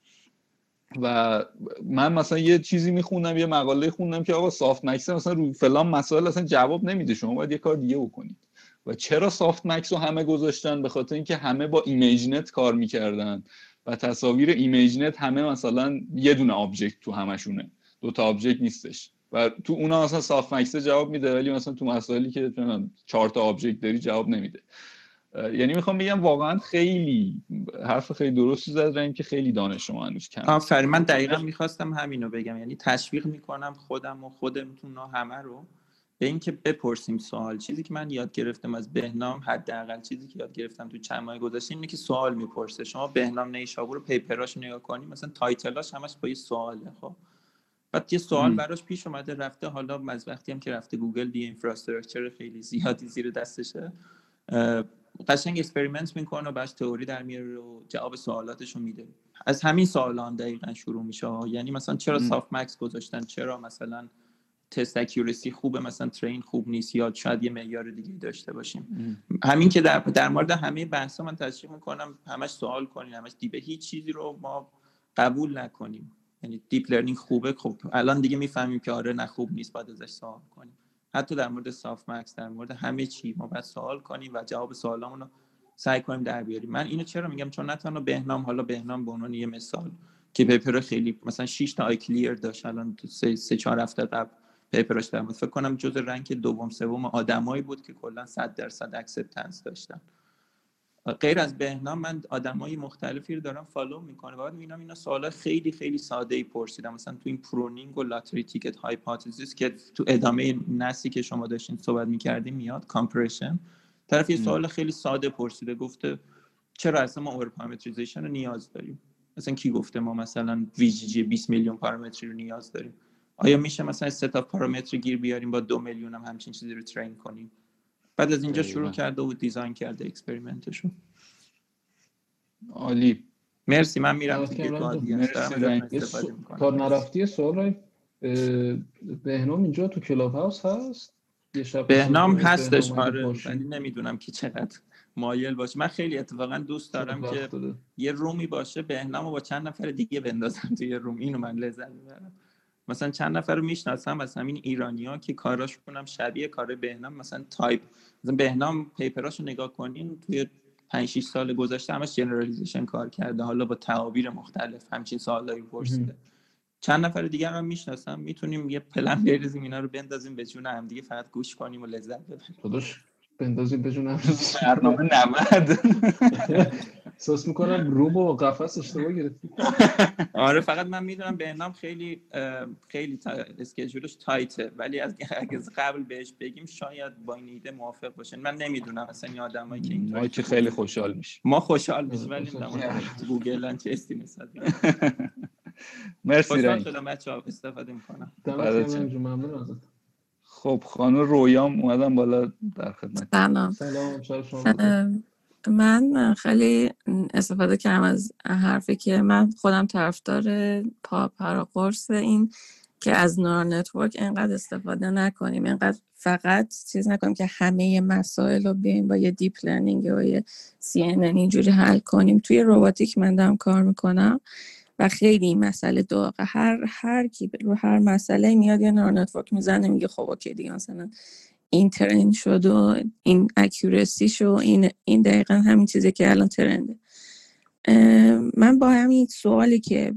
و من مثلا یه چیزی می‌خونم یه مقاله خوندم که آقا softmax مثلا رو فلان مسائل اصلا جواب نمیده شما باید یه کار دیگه بکنید. و چرا softmax رو همه گذاشتن؟ به خاطر اینکه همه با ImageNet کار می‌کردن و تصاویر ImageNet همه مثلا یه دونه object تو همشونه. دو تا object نیستش. و تو اونا مثلا softmax جواب میده ولی مثلا تو مسائلی که چهار تا object داری جواب نمیده. یعنی می‌خوام بگم واقعا خیلی حرف خیلی درستی زد که خیلی دانش شما هنوز کم آفرین من دقیقا می‌خواستم همینو بگم. یعنی تشویق می‌کنم خودم و خودمتون همه رو به اینکه بپرسیم سوال. چیزی که من یاد گرفتم از بهنام حداقل چیزی که یاد گرفتم تو چند ماه گذشته اینه که سوال می‌پرسه. شما بهنام نیشابور paper اش نگاه کنیم مثلا title اش همش با یه سواله خب. بعد یه سوال براش پیش اومده رفته حالا از وقتی هم که رفته گوگل دیگه infrastructure خیلی زیادی زیر دستشه قشنگ experiment می‌کنه و بعد تئوری در میاره و جواب سوالاتش رو میده. از همین سوالان دقیقا شروع میشه. یعنی مثلا چرا softmax گذاشتن؟ چرا مثلا test accuracy خوبه؟ مثلا train خوب نیست یا شاید یه معیار دیگه داشته باشیم. همین که در, در مورد همه بحث من تشریح می‌کنم همش سوال کنیم همش دیگه هیچ چیزی رو ما قبول نکنیم. یعنی deep learning خوبه خب الان دیگه می‌فهمیم که آره نه خوب نیست باید ازش سوال کنیم. حتی در مورد softmax در مورد همه چی ما باید سوال کنیم و جواب سوالامون رو سعی کنیم در بیاریم. من اینو چرا میگم؟ چون نه تنها بهنام حالا بهنام به عنوان یه مثال که paper خیلی مثلا 6 تا ICLR داشت الان سه, سه چهار هفته قبل paper ش در فکر کنم جز rank دوم سوم آدمایی بود که کلا 100 درصد acceptance داشتن. غیر از بهنام من آدمای مختلفی رو دارم follow می‌کنه بعد می‌بینم اینا سوالا خیلی خیلی ساده ای پرسیدم مثلا تو این pruning و lottery ticket hypothesis که تو ادامه NAS ی که شما داشتین صحبت می‌کردیم میاد compression طرف یه سوال خیلی ساده پرسیده گفته چرا اصلا ما over-parameterization رو نیاز داریم؟ مثلا کی گفته ما مثلا VGG 20 میلیون پارامتری رو نیاز داریم؟ آیا میشه مثلا سه تا پارامتر گیر بیاریم با دو میلیون هم همچین چیزی رو train کنیم؟ بعد از اینجا شروع کرده و design کرده experiment شو. عالی. مرسی من میرم تا نرفتی سوال بهنام اینجا تو کلاب هاوس هست بهنام هستش آره ولی نمی‌دونم که چقدر مایل باشه. من خیلی اتفاقا دوست دارم که یه room ی باشه بهنامو با چند نفر دیگه بندازم توی room. اینو من لذت می‌برم. مثلا چند نفر رو می‌شناسم از همین ایرانیا که کاراش فکر کنم شبیه کار بهنام مثلا تایپ مثلا بهنام paper اشو نگاه کنین توی 5 6 سال گذشته همش generalization کار کرده حالا با تعابیر مختلف همچین سوالایی پرسیده. چند نفر دیگر هم می‌شناسم می‌تونیم یه پلن بریزیم اینا رو بندازیم به جون هم دیگه فقط گوش کنیم و لذت ببریم. بندازیم به جون برنامه 90 <laughs> احساس می‌کنم روم و قفس اشتباه گرفتی. <laughs> آره فقط من می‌دونم بهنام خیلی خیلی اسکیجولش تایته. ولی از اگه قبل بهش بگیم شاید با این ایده موافق باشه من نمی‌دونم اصلا این آدمایی که این ما که خیلی خوشحال میشیم. ما خوشحال میشیم ولی گوگل چه استی <laughs> مرسی رنگ. شدم بچه‌ها استفاده می‌کنم. دمت ممنون ازت. خب خانم رویام اومدم بالا در خدمت. سلام. سلام. من خیلی استفاده کردم از حرفی که من خودم طرفدار پا قرص این که از neural network انقدر استفاده نکنیم. انقدر فقط چیز نکنیم که همه مسائل رو بیایم با یه deep learning و یه سی اینجوری حل کنیم. توی روباتیک من دارم کار می‌کنم و خیلی این مسئله داغه. هر هر کی رو هر مسئله میاد یه neural network می‌زنه میگه خب okay دیگه مثلا این trend شد و این accuracy شو این این دقیقا همین چیزی که الان trend ه. من با همین سوالی که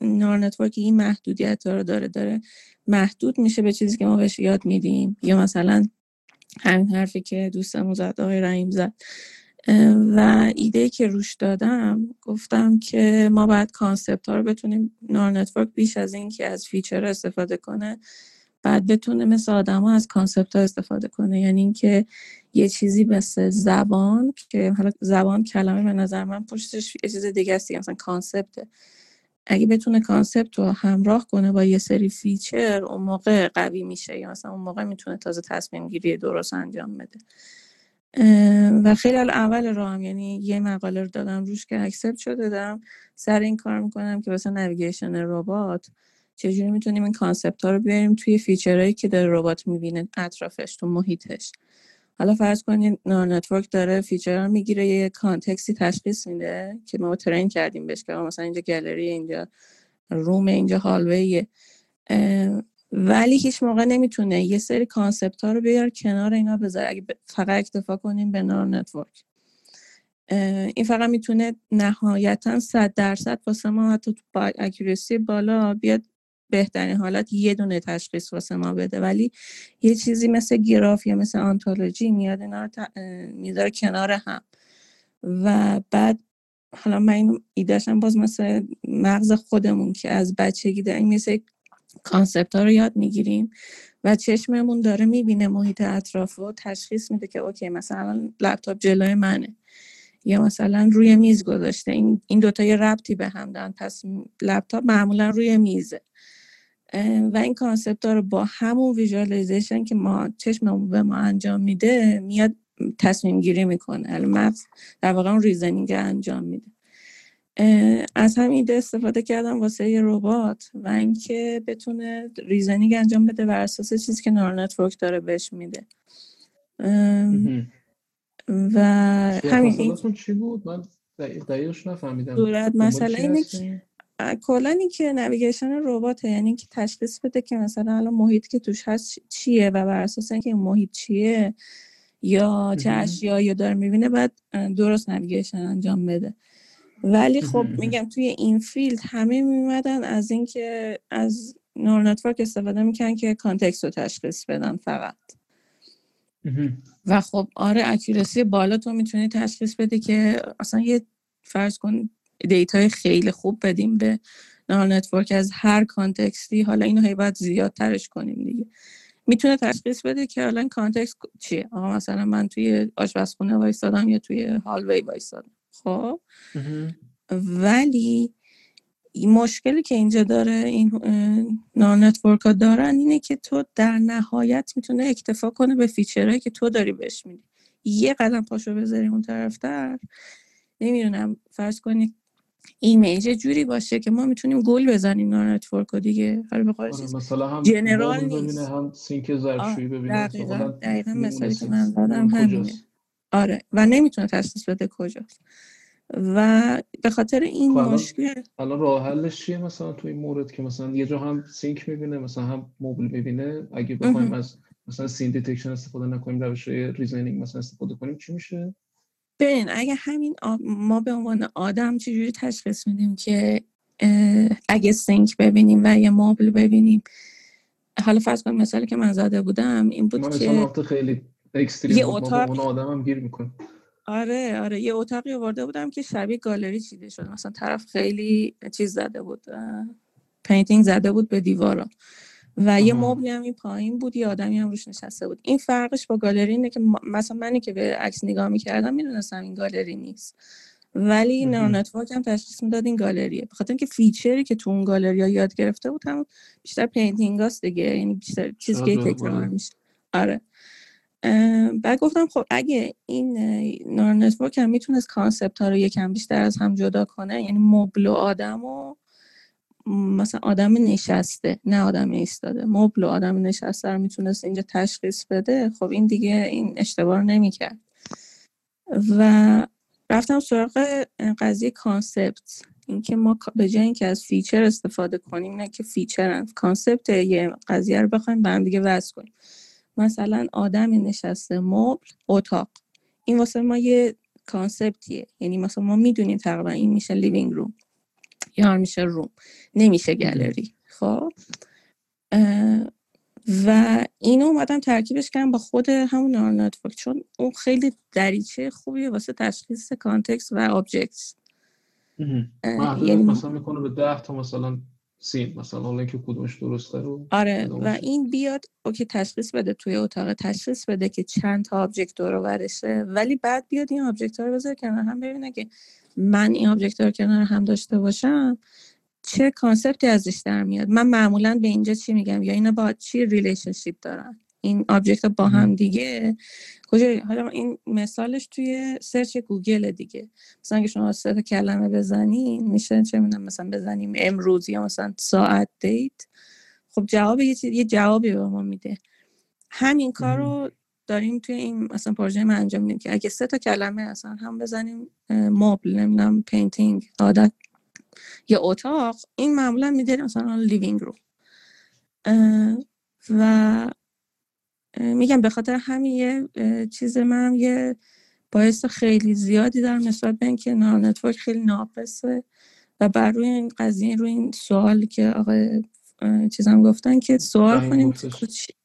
neural network این محدودیت رو داره داره محدود میشه به چیزی که ما بهش یاد میدیم. یا مثلا همین حرفی که دوستم زد آقای رحیم زد. و ایده که روش دادم گفتم که ما باید concept ها رو بتونیم neural network بیش از این که از feature استفاده کنه. بعد بتونه مثل آدم ها از concept ها استفاده کنه. یعنی اینکه یه چیزی مثل زبان که حالا زبان کلمه به نظر من پشتش یه چیز دیگه است مثلا concept ه. اگه بتونه concept رو همراه کنه با یه سری feature اون موقع قوی میشه. یا مثلا اون موقع می‌تونه تازه تصمیم گیری درست انجام بده. و خیلی اول هم یعنی یه مقاله رو دادم روش که accept شده دارم سر این کار می‌کنم که مثلا navigation ربات چجوری می‌تونیم این concept ها رو بیاریم توی feature هایی که داره ربات می‌بینه اطرافش تو محیطش. حالا فرض کنید network داره feature رو می‌گیره یه context ی تشخیص میده که ما train کردیم بهش که مثلا اینجا گالری اینجا room اینجا hallway ه. ولی هیچ موقع نمی‌تونه یه سری concept ها رو بیار کنار اینا بذاره. اگه فقط اکتفا کنیم به neural network. این فقط می‌تونه نهایتا صد درصد واسه ما حتی با accuracy بالا بیاد بهترین حالت یه دونه تشخیص واسه ما بده. ولی یه چیزی مثل گراف یا مثل ontology میاد اینا رو می‌ذاره کنار هم. و بعد حالا من این ایده‌شم باز مثل مغز خودمون که از بچگی داریم مثل concept ها رو یاد می‌گیریم و چشممون داره می‌بینه محیط اطراف و تشخیص میده که okay مثلا لپتاپ جلوی منه یا مثلا روی میز گذاشته. این این دوتا یه ربطی به هم دارن. پس لپتاپ معمولا روی میزه. و این concept ها رو با همون visualization که ما چشممون به ما انجام میده میاد تصمیم گیری می‌کنه. مغز در واقع اون reasoning انجام میده. از همین ایده استفاده کردم واسه یه ربات و اینکه بتونه reasoning انجام بده بر اساس چیزی که neural network داره بهش میده. و همین چی بود؟ من دقیقش نفهمیدم. صورت مسئله اینه که کلا این که navigation ربات یعنی اینکه تشخیص بده که مثلا الان محیط که توش هست چیه و بر اساس اینکه محیط چیه یا چه اشیایی داره می‌بینه بعد درست navigation انجام بده. ولی خب میگم توی این field همه میومدن از اینکه از neural network استفاده می‌کنن که context رو تشخیص بدن فقط. و خب آره accuracy بالا تو می‌تونی تشخیص بده که اصلا یه فرض کن data ی خیلی خوب بدیم به neural network از هر context ی. حالا اینو هی باید زیاد ترش کنیم دیگه. می‌تونه تشخیص بده که الان context چیه؟ آقا مثلا من توی آشپزخونه وایستادم یا توی hallway وایستادم. خب؟ ولی مشکلی که اینجا داره این neural network ها دارن اینه که تو در نهایت می‌تونه اکتفا کنه به feature هایی که تو داری بهش میدی. یه قدم پاشو بذاری اون طرفتر نمی‌دونم فرض کنی image جوری باشه که ما می‌تونیم گول بزنیم neural network ها دیگه. حالا به آره مثلا هم general نیست. هم سینک ظرفشویی ببینه دقیقا, دقیقا مثالی که من دادم همینه. آره و نمی‌تونه تشخیص بده کجاست. و به خاطر این خب مشکل الان راه حلش چیه؟ مثلا تو این مورد که مثلا یه جا هم سینک می‌بینه مثلا هم مبل می‌بینه. اگه بخوایم از مثلا scene detection استفاده نکنیم روش reasoning مثلا استفاده کنیم چی میشه؟ ببین اگه همین ما به عنوان آدم چجوری تشخیص میدیم که اگه سینک ببینیم و یه مبل ببینیم؟ حالا فرض کنیم مثالی که من زده بودم این بود که خیلی یه اتاق آدم گیر می‌کنه آره آره یه اتاقی آورده بودم که شبیه گالری چیده شد مثلا طرف خیلی چیز زده بود painting زده بود به دیوارا. و یه مبلی هم این پایین بود یه آدمی هم روش نشسته بود. این فرقش با گالری اینه که مثلا منی که به عکس نگاه می‌کردم می‌دونستم این گالری نیست. ولی neural network هم تشخیص می‌داد این گالریه. بخاطر اینکه feature ی که تو اون گالری ها یاد گرفته بود هم بیشتر painting هاست دیگه. یعنی بیشتر چیزی که تکرار میشه. آره. بعد گفتم خب اگه این neural network هم می‌تونست concept ها رو یکم بیشتر از هم جدا کنه یعنی مبل و آدم و مثلا آدم نشسته نه آدم ایستاده مبل و آدم نشسته رو می‌تونست اینجا تشخیص بده خب این دیگه این اشتباه رو نمی‌کرد. و رفتم سراغ قضیه concept. اینکه ما به جای اینکه از feature استفاده کنیم نه که feature concept یه قضیه رو بخوایم به هم دیگه وصل کنیم. مثلا آدم نشسته مبل اتاق. این واسه ما یه concept یه. یعنی مثلا ما می‌دونیم تقریبا این میشه living room. یا میشه room. نمیشه گالری. خب؟ و اینو اومدم ترکیبش کردم با خود همون network چون اون خیلی دریچه خوبیه واسه تشخیص context و object یعنی مثلا می‌کنه به ده تا مثلا scene مثلا حالا اینکه کدومش درسته رو آره و این بیاد okay تشخیص بده توی اتاق تشخیص بده که چند تا object دور ورشه ولی بعد بیاد این object ها رو بذاره کنار هم ببینه که من این object ها رو کنار هم داشته باشم چه concept ی ازش در میاد؟ من معمولا به اینجا چی میگم؟ یا اینا با چی relationship دارن؟ این object با هم دیگه کجا؟ حالا این مثالش توی search گوگل دیگه. مثلا اگه شما سه کلمه بزنین میشه چه می‌دونم مثلا بزنیم امروز یا مثلا ساعت date خب جواب یه چیز یه جوابی به ما میده. همین کار رو داریم توی این مثلا پروژه من انجام میدیم که اگه سه تا کلمه اصلا هم بزنیم مبل نمی‌دونم painting عادت یا اتاق این معمولا میده مثلا لیوینگ رو و میگم به خاطر همین یه چیز من یه باعث خیلی زیادی دارم نسبت به اینکه نار نتورک خیلی ناقصه و بر روی این قضیه روی این سوالی که آقای چیزم گفتن که سوال کنیم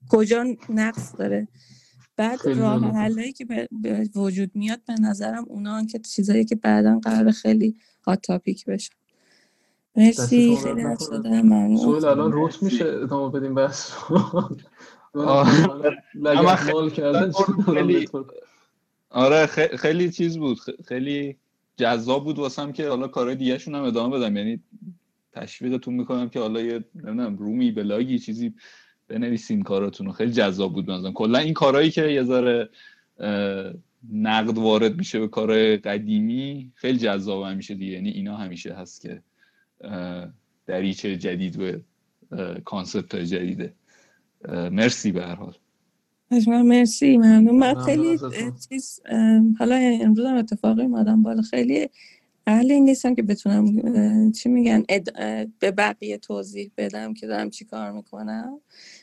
کجا نقص داره. بعد راه حلایی که به وجود میاد به نظرم اونا که چیزایی که بعدا قرار خیلی هات تاپیک بشه. مرسی خیلی شده من سوال الان روت میشه ادامه بدیم بس <laughs> آره خیلی چیز بود خیلی جذاب بود واسم که حالا کارهای دیگه شون هم ادامه بدم. یعنی تشویقتون می‌کنم که حالا یه نمی‌دونم رومی بلاگی چیزی بنویسین کاراتون رو. خیلی جذاب بود بنظرم کلا این کارهایی که یه ذره نقد وارد میشه به کارهای قدیمی خیلی جذاب همیشه دیگه. یعنی اینا همیشه هست که دریچه جدید و کانسپت جدیده. مرسی به هر حال. مرسی. ممنون. من خیلی چیز حالا امروز هم اتفاقی اومدم بالا. خیلی اهل این نیستم که بتونم چی میگن به بقیه توضیح بدم که دارم چی کار می‌کنم.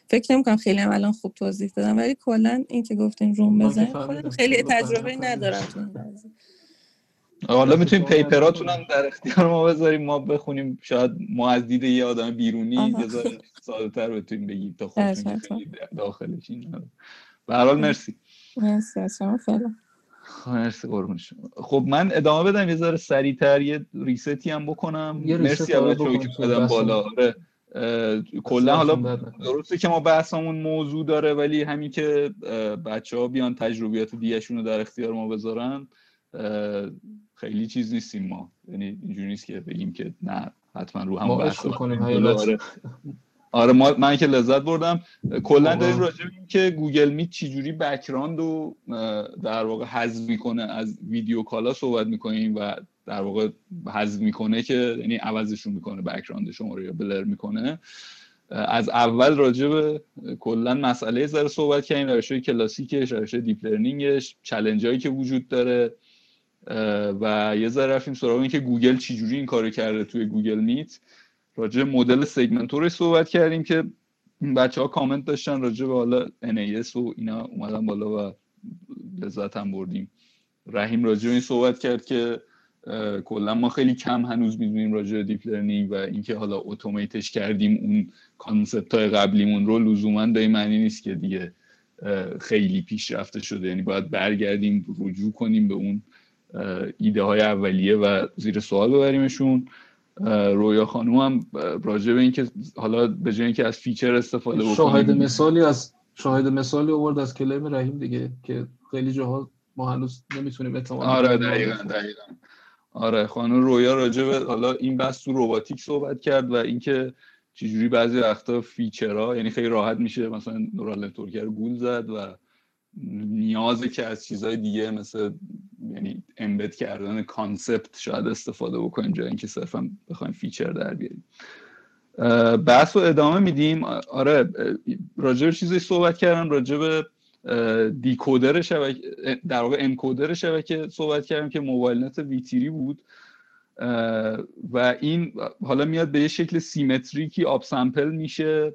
فکر نمی کنم خیلی هم الان خوب توضیح دادم ولی کلا این که گفتین روم بزن خیلی تجربه ندارم تو این حالا می‌تونیم پیپراتون هم در اختیار ما بذاریم ما بخونیم شاید ما از دید یه آدم بیرونی یه ساده تر بتونیم بگیم تا خودتون داخلش این به هر حال مرسی. مرسی خب، مرسی قربون خب من ادامه بدم یه ذره سریعتر یه ریستی هم بکنم. مرسی اول که بدم بالا. آره. کلا حالا درسته که ما بحثمون موضوع داره ولی همین که بچه ها بیان تجربیات دیگهشون رو در اختیار ما بذارن خیلی چیز نیستیم ما. یعنی اینجوری نیست که بگیم که نه حتما رو هم بحث آره. <laughs> آره ما من که لذت بردم. کلا داریم راجع که Google Meet چجوری background رو در واقع حذف می‌کنه از video call ها صحبت می‌کنیم و در واقع حذف می‌کنه که یعنی عوضشون می‌کنه background شما رو یا blur می‌کنه. از اول راجع به کلا مسئله ذره صحبت کردیم روش کلاسیکش روش deep learning ش چالش هایی که وجود داره. و یه ذره رفتیم سراغ این که گوگل چجوری این کارو کرده توی گوگل میت. راجع مدل segmentor صحبت کردیم که بچه ها کامنت داشتن راجع به حالا NAS و اینا اومدن بالا و لذت هم بردیم. رحیم راجع این صحبت کرد که کلا ما خیلی کم هنوز می‌دونیم راجع deep learning و اینکه حالا automate ش کردیم اون concept های قبلیمون رو. لزوما به معنی نیست که دیگه خیلی پیشرفته شده. یعنی باید برگردیم رجوع کنیم به اون ایده های اولیه و زیر سوال ببریمشون. رویا خانوم هم راجع به اینکه حالا به جای اینکه از feature استفاده بکنیم. شاهد مثالی از شاهد مثالی آورد از claim رحیم دیگه که خیلی جاها ما هنوز نمی‌تونیم اعتماد آره دقیقاً دقیقاً. آره خانم رویا راجع به حالا این بحث تو روباتیک صحبت کرد و اینکه چجوری بعضی وقتا feature ها یعنی خیلی راحت میشه مثلا neural network رو گول زد و نیازه که از چیزهای دیگه مثل یعنی embed کردن concept شاید استفاده بکنیم جای اینکه صرفا بخوایم feature در بیاریم. بحث رو ادامه میدیم. آره راجع به چیزی صحبت کردم راجع به decoder شبکه در واقع encoder شبکه صحبت کردم که MobileNet V3 ای بود. و این حالا میاد به یه شکل symmetric ی upsample میشه.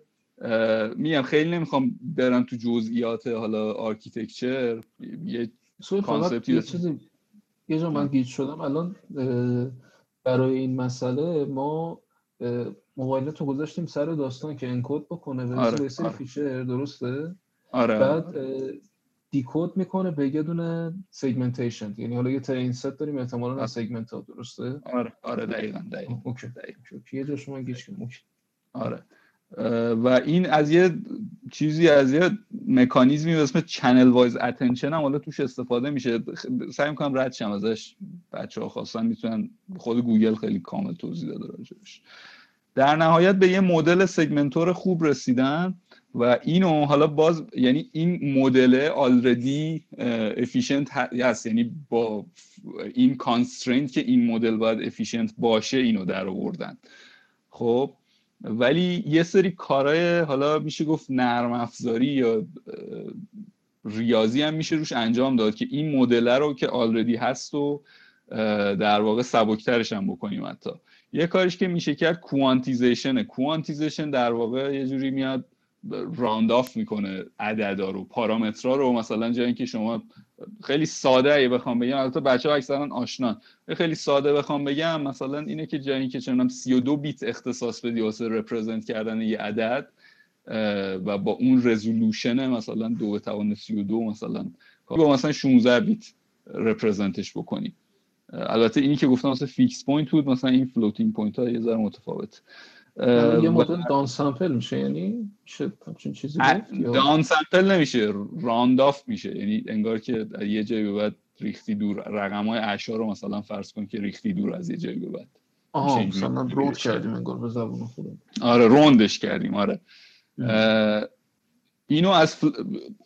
میگم خیلی نمی‌خوام برم تو جزئیات حالا architecture. یه concept ی یه چیزی یه جا من گیج شدم. الان برای این مسئله ما MobileNet و گذاشتیم سر داستان که encode بکنه و آره. سری آره. feature درسته؟ آره. بعد decode می‌کنه به یه دونه segmentation یعنی حالا یه train set داریم احتمالاً از segment ها درسته؟ آره آره دقیقاً دقیقاً okay دقیقاً. یه جا شما گیج آره. و این از یه چیزی از یه مکانیزمی به اسم channel-wise attention هم حالا توش استفاده میشه. سعی می‌کنم رد شم ازش. بچه ها خواستن می‌تونن خود گوگل خیلی کامل توضیح داده راجبش. در نهایت به یه مدل segmentor خوب رسیدن و اینو حالا باز یعنی این مدل already efficient هست. یعنی با این constraint که این مدل باید efficient باشه اینو در آوردن. خب ولی یه سری کارهای حالا میشه گفت نرم افزاری یا ریاضی هم میشه روش انجام داد که این مدل رو که already هست و در واقع سبکترش هم بکنیم حتی. یه کارش که میشه کرد quantization quantization در واقع یه جوری میاد round off می‌کنه عددا رو پارامترها رو مثلا جای اینکه شما خیلی ساده ای بخوام بگم. البته بچه ها اکثرا آشنان. خیلی ساده بخوام بگم مثلا اینه که جای اینکه چنم 32 بیت اختصاص بدی واسه represent کردن یه عدد و با اون resolution مثلا دو به توان 32 مثلا با مثلا 16 بیت represent ش بکنی. البته اینی که گفتم مثلا fixed point بود مثلا این floating point ها یه ذره متفاوت یه مدل downsample میشه یعنی چه چیزی دان سامپل نمیشه round off میشه. یعنی انگار که یه جایی به بعد ریختی دور رقم های اعشار رو مثلا فرض کن که ریختی دور از یه جایی به بعد. آها مثلا round کردیم انگار به زبون خودم آره round ش کردیم آره. اینو از فل...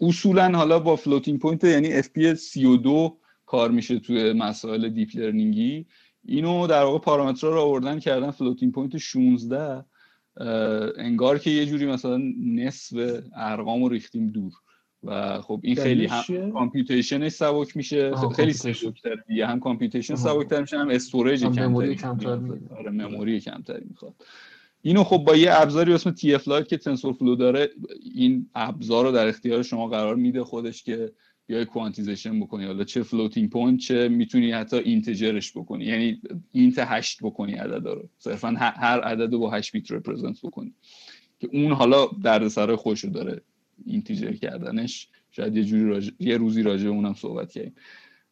اصولا حالا با floating point یعنی FP 32 کار میشه توی مسائل deep learning ی اینو در واقع پارامترها رو آوردن کردن floating point 16 انگار که یه جوری مثلا نصف ارقام رو ریختیم دور. و خب این خیلی هم computation ش سبک میشه خیلی سبکتر دیگه. هم computation سبکتر میشه هم storage کمتری کمتر آره memory کمتری می‌خواد. اینو خب با یه ابزاری اسم TF Lite که TensorFlow داره این ابزار رو در اختیار شما قرار میده خودش که بیای quantization بکنی حالا چه floating point چه می‌تونی حتی integer ش بکنی. یعنی int هشت بکنی عدد رو. صرفا هر عدد رو با هشت بیت represent بکنی. که اون حالا دردسر خودش رو داره integer کردنش. شاید یه جوری یه روزی راجع اونم صحبت کردیم.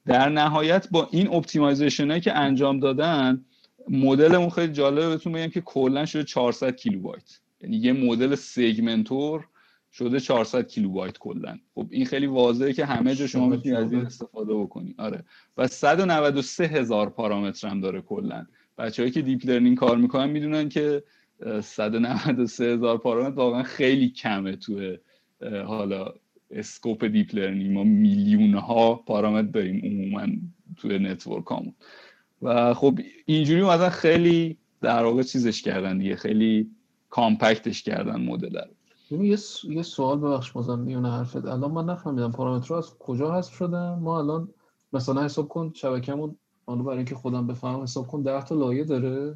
در نهایت با این optimization هایی که انجام دادن مدلمون خیلی جالبه بهتون بگم که کلا شده 400 کیلوبایت. یعنی یه مدل segmentor شده 400 کیلوبایت کلا. خب این خیلی واضحه که همه جا شما می‌تونید از این استفاده بکنی. آره. و 193 هزار پارامتر هم داره کلا. بچه‌هایی که deep learning کار می‌کنن می‌دونن که 193 هزار پارامتر واقعا خیلی کمه تو حالا scope deep learning. ما میلیون ها پارامتر داریم عموما توی network هامون و خب اینجوری مثلا خیلی در واقع چیزش کردن دیگه. خیلی compact ش کردن مدل رو. یه یه سوال ببخش بازم میونه حرفت. الان من نفهمیدم پارامترها از کجا حذف شدن ما الان مثلا حساب کن شبکه‌مون حالا برای اینکه خودم بفهمم حساب کن 10 تا لایه داره.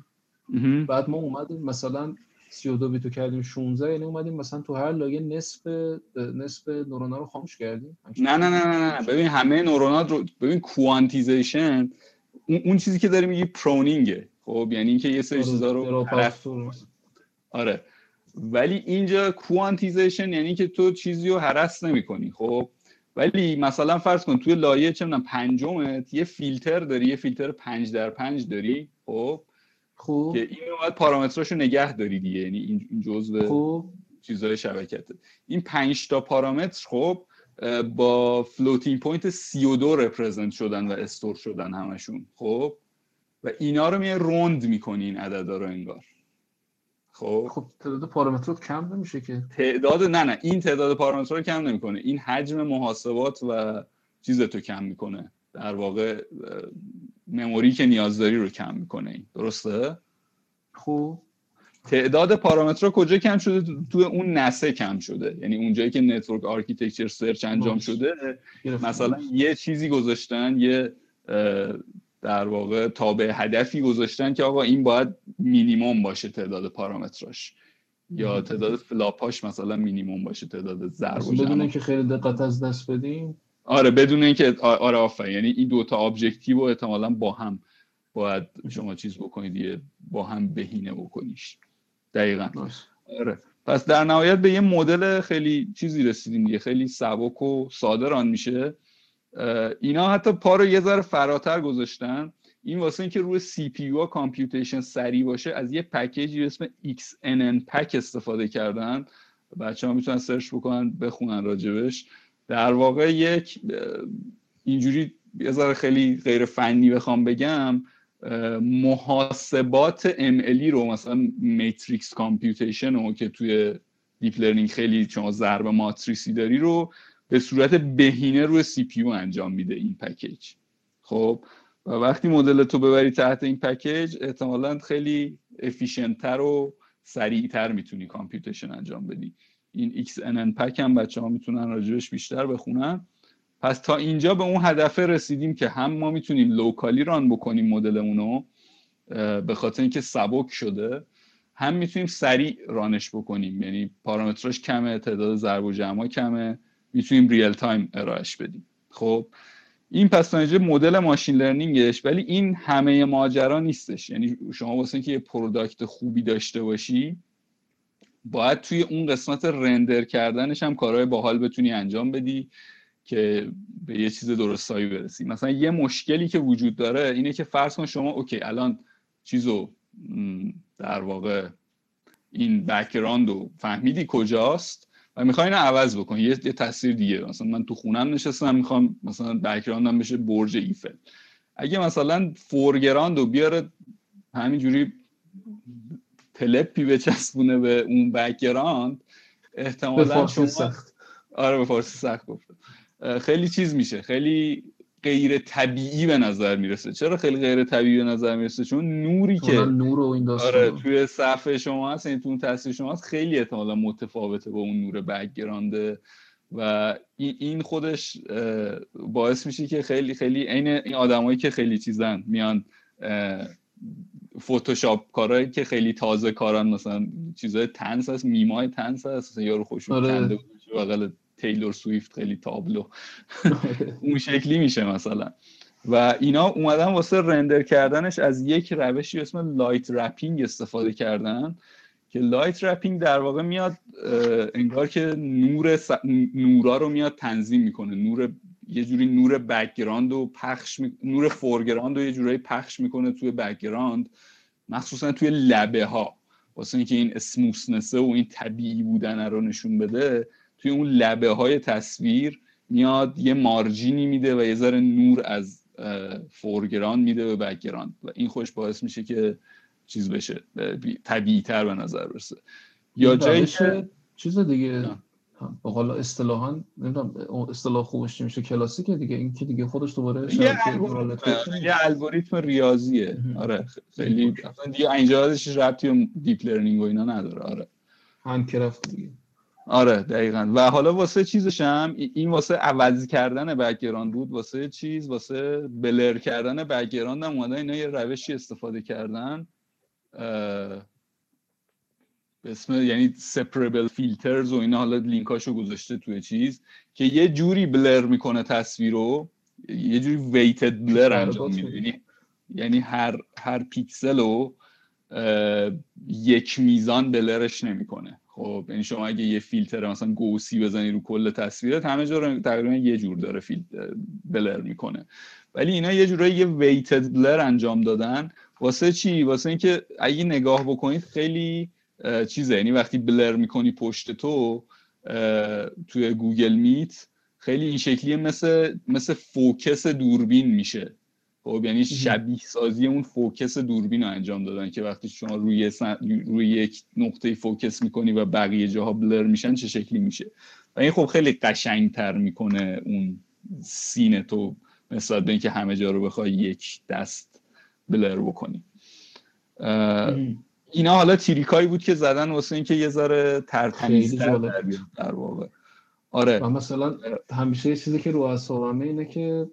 بعد ما اومدیم مثلا 32 بیتو کردیم 16 یعنی اومدیم مثلا تو هر لایه نصف نصف نورونا رو خاموش کردیم. نه نه نه نه نه ببین همه نورونات رو ببین کوانتیزیشن اون چیزی که داری میگی پرونینگه. خب یعنی اینکه یه سری چیزا رو آره. ولی اینجا کوانتیزیشن یعنی که تو چیزی رو هرس نمی کنی خب؟ ولی مثلا فرض کن توی لایه چه می‌دونم پنجمت یه فیلتر داری یه فیلتر پنج در پنج داری خب؟ خوب. که این باید پارامتراشو نگه داری دیگه یعنی این جزء خوب. چیزای شبکته. این پنج تا پارامتر خب با floating point 32 represent شدن و store شدن همشون خب؟ و اینا رو میای round می‌کنی این عددا رو انگار. خب. خب تعداد پارامترات کم نمیشه که. تعداد نه نه این تعداد پارامترها رو کم نمی‌کنه. این حجم محاسبات و چیز تو کم می‌کنه. در واقع memory که نیاز داری رو کم می‌کنه. این درسته؟ خب. تعداد پارامترها کجا کم شده؟ تو اون NAS ه کم شده. یعنی اونجایی که network architecture search انجام. شده. مثلا یه چیزی گذاشتن یه در واقع تابع هدفی گذاشتن که آقا این باید مینیموم باشه تعداد پارامتراش یا تعداد FLOP اش مثلا مینیموم باشه تعداد ضرب بدون. اینکه خیلی دقت از دست بدیم آره بدون اینکه آره آفرین. یعنی این دوتا objective احتمالا با هم باید شما چیز بکنید یه با هم بهینه بکنیش. دقیقا. آره. پس در نهایت به یه مدل خیلی چیزی رسیدیم دیگه. خیلی سبک و ساده run میشه. اینا حتی پا رو یه ذره فراتر گذاشتن. این واسه اینکه روی CPU computation سریع باشه از یه package ی اسم XNNPACK استفاده کردن. بچه ها می‌تونن search بکنن بخونن راجبش. در واقع یک اینجوری یه ذره خیلی غیر فنی بخوام بگم محاسبات ML ی رو مثلا matrix computation رو که توی deep learning خیلی شما ضرب ماتریسی داری رو به صورت بهینه روی CPU انجام میده این package. خب و وقتی مدل تو ببری تحت این package احتمالا خیلی efficient تر و سریعتر می‌تونی computation انجام بدی. این XNNPACK هم بچه ها می‌تونن راجبش بیشتر بخونن. پس تا اینجا به اون هدف رسیدیم که هم ما می‌تونیم locally run بکنیم مدلمونو به خاطر اینکه سبک شده هم می‌تونیم سریع run ش بکنیم. یعنی پارامتراش کمه تعداد ضرب و جمع کمه. می‌تونیم real time ارائهش بدیم. خب این پس مدل machine learning ش ولی این همه ماجرا نیستش. یعنی شما واسه اینکه یه product خوبی داشته باشی باید توی اون قسمت render کردنش هم کارهای باحال بتونی انجام بدی که به یه چیز درستایی برسی. مثلا یه مشکلی که وجود داره اینه که فرض کن شما okay الان چیزو در واقع این background رو فهمیدی کجاست؟ و می‌خوای اینو عوض بکنی یه, یه تصویر دیگه. مثلا من تو خونم نشستم می‌خوام مثلا background م بشه برج ایفل. اگه مثلا foreground رو بیاره همینجوری پلپی بچسبونه به اون background احتمالا فارسی شما سخت. آره به فارسی سخت گفتم خیلی چیز میشه. خیلی غیر طبیعی به نظر می‌رسه. چرا خیلی غیر طبیعی به نظر می‌رسه؟ چون نوری که نور و این آره توی صفحه شما هست یعنی تو تصویر شما هست خیلی احتمالا متفاوته با اون نور background ه و این خودش باعث میشه که خیلی خیلی عین این آدمایی که خیلی چیزن میان فتوشاپ کارهایی که خیلی تازه کارن مثلا چیزای طنز هست میمای تنس هست مثلا یارو خوشون آره. بغل تیلور سویفت خیلی تابلو. اون شکلی میشه مثلا. و اینا اومدن واسه render کردنش از یک روشی اسم light wrapping استفاده کردن که light wrapping در واقع میاد انگار که نور س... نورا رو میاد تنظیم می‌کنه. نور یه جوری نور background و پخش می... نور foreground رو یه جوری پخش می‌کنه توی background مخصوصا توی لبه ها واسه اینکه این smoothness ه و این طبیعی بودن رو نشون بده. توی اون لبه های تصویر میاد یه margin ی میده و یه ذره نور از اه، foreground میده به background. و این خودش باعث میشه که چیز بشه طبیعی تر به نظر برسه. یا جایی که چیز دیگه. به قول اصطلاحا نمی‌دونم اصطلاح خوبش چی میشه کلاسیکه دیگه. این که دیگه خودش دوباره یه الگوریتم ریاضیه. آره خیلی دیگه اینجا ازش ربطی deep learning و اینا نداره. آره. handcraft دیگه. آره دقیقا و حالا واسه چیزش هم ای- این واسه عوض کردن background بود واسه چیز واسه blur کردن background هم اومدن اینا یه روشی استفاده کردن به اسم یعنی separable filters و اینا حالا لینکاشو گذاشته توی چیز که یه جوری بلر می‌کنه تصویر رو یه جوری ویتد بلر انجام میده. یعنی یعنی هر هر پیکسل رو یک میزان بلرش نمی‌کنه خب یعنی شما اگه یه فیلتر مثلا گوسی بزنی رو کل تصویرت همه جا رو تقریبا یه جور داره فیلتر بلر می‌کنه. ولی اینا یه جورایی یه ویتد بلر انجام دادن. واسه چی؟ واسه اینکه اگه نگاه بکنید خیلی چیزه. یعنی وقتی blur می‌کنی پشت تو توی گوگل میت خیلی این شکلیه مثل مثل focus دوربین میشه. خب یعنی شبیه سازی اون focus دوربین رو انجام دادن که وقتی شما روی روی یک نقطه focus می‌کنی و بقیه جاها blur میشن چه شکلی میشه؟ و این خب خیلی قشنگتر می‌کنه اون scene ه تو نسبت به اینکه همه جا رو بخوای یک دست بلر بکنی. اینا حالا تیریکایی بود که زدن واسه اینکه یه ذره ترتمیزتر در واقع. آره. مثلا همیشه چیزی که رو اعصابمه اینه که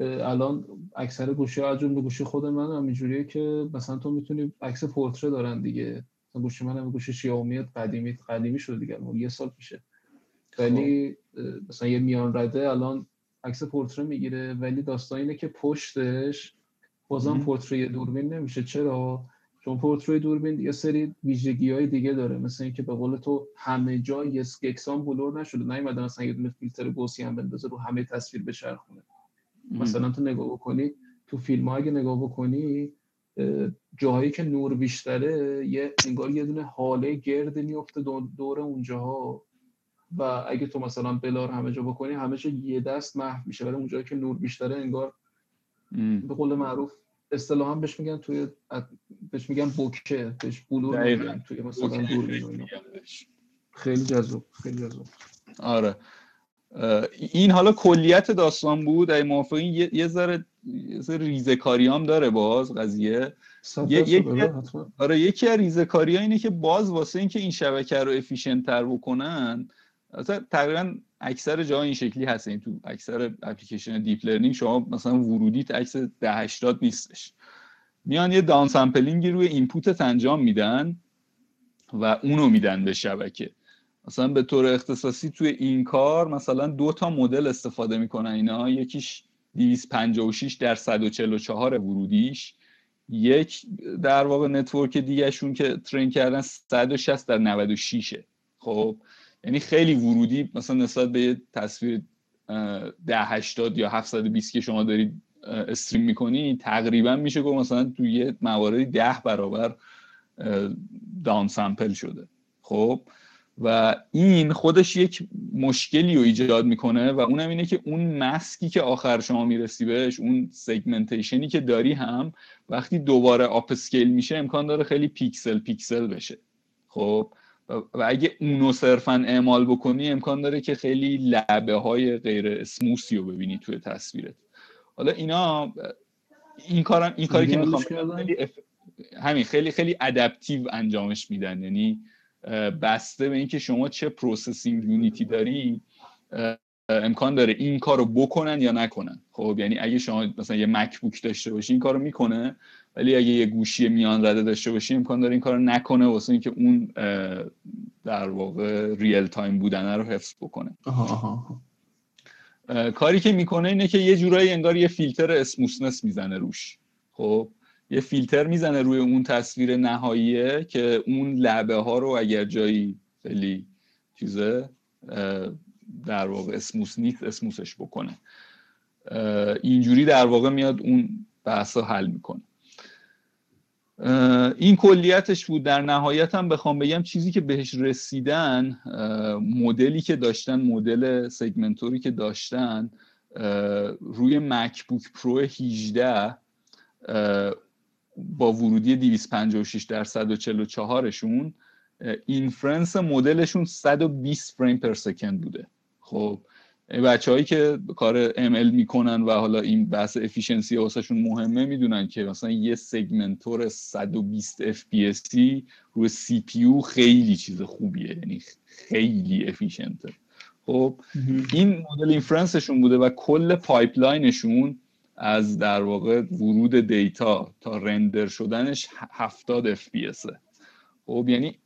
الان اکثر گوشی ها به گوشی خود من هم اینجوریه که مثلا تو می‌تونی عکس پورتره دارن دیگه. مثلا گوشی من هم گوشی شیائومی قدیمی قدیمی شده دیگه یه سال پیشه. ولی. مثلا یه میان رده الان عکس پورتره می‌گیره ولی داستان اینه که پشتش بازم پورتره دوربین نمیشه. چرا؟ چون پورتری دوربین یه سری ویژگی های دیگه داره. مثل اینکه به قول تو همه جا یکسان بلور نشده. نیومده مثلا یه دونه فیلتر گوسی هم بندازه رو همه تصویر بچرخونه. مثلا تو نگاه بکنی تو فیلم ها اگه نگاه بکنی جاهایی که نور بیشتره یه انگار یه دونه حاله گرد میفته دور اونجاها. و اگه تو مثلا بلار همه جا بکنی همه جا یه دست محو میشه. ولی اونجایی که نور بیشتره انگار به قول معروف اصطلاحا بهش میگن توی بهش میگن بوکه بهش بلور میگن توی مثلا دور خیلی جذاب خیلی جذاب. آره. این حالا کلیت داستان بود ای موافقین یه, یه ذره ریزکاری هم داره باز قضیه. یه، آره یکی از ریزکاری ها اینه که باز واسه اینکه این شبکه رو افیشنت تر بکنن تقریبا اکثر جا این شکلی هست. این تو اکثر application deep learning شما مثلا ورودیت عکس 1080 نیستش. میان یه down sampling ی روی input ت انجام میدن و اونو میدن به شبکه. مثلا به طور اختصاصی توی این کار مثلا دو تا مدل استفاده می‌کنن اینا. یکیش 256 در 144 ورودیش. یک در واقع network دیگهشون که train کردن 160 در 96 خب یعنی خیلی ورودی مثلا نسبت به تصویر 1080 یا 720 که شما دارید stream می‌کنی تقریبا میشه گفت مثلا توی یه مواردی ده برابر down sample شده. خب و این خودش یک مشکلی رو ایجاد می‌کنه و اونم اینه که اون مسکی که آخر شما می‌رسی بهش اون segmentation ی که داری هم وقتی دوباره up میشه امکان داره خیلی پیکسل پیکسل بشه. خب؟ و اگه اونو صرفا اعمال بکنی امکان داره که خیلی لبه های غیر smooth ی رو ببینی توی تصویرت. حالا اینا این کارم این کاری که می‌خوام همین خیلی خیلی adaptive انجامش میدن. یعنی بسته به اینکه شما چه processing unit ی داری امکان داره این کار رو بکنن یا نکنن. خب یعنی اگه شما مثلا یه MacBook داشته باشی این کار رو می‌کنه ولی اگه یه گوشی میان رده داشته باشی امکان داره این کار رو نکنه واسه اینکه اون در واقع real time بودن رو حفظ بکنه. کاری که می‌کنه اینه که یه جورایی انگار یه فیلتر smoothness می‌زنه روش. خب یه فیلتر می‌زنه روی اون تصویر نهاییه که اون لبه ها رو اگر جایی خیلی چیزه در واقع smooth نیست smooth ش بکنه. اینجوری در واقع میاد اون بحث حل می‌کنه. این کلیتش بود. در نهایت هم بخوام بگم چیزی که بهش رسیدن مدلی که داشتن مدل segmentor ی که داشتن روی MacBook Pro 18 با ورودی 256 در 144 شون inference مدلشون 120 frame per second بوده. خب بچه هایی که کار ML می‌کنن و حالا این بحث efficiency واسهشون مهمه می‌دونن که مثلا یه segmentor 120 FPS روی پی خیلی چیز خوبیه یعنی خیلی efficient ه خب این مدل inference شون بوده و کل pipeline شون از در واقع ورود data تا render شدنش 70 FPS خب یعنی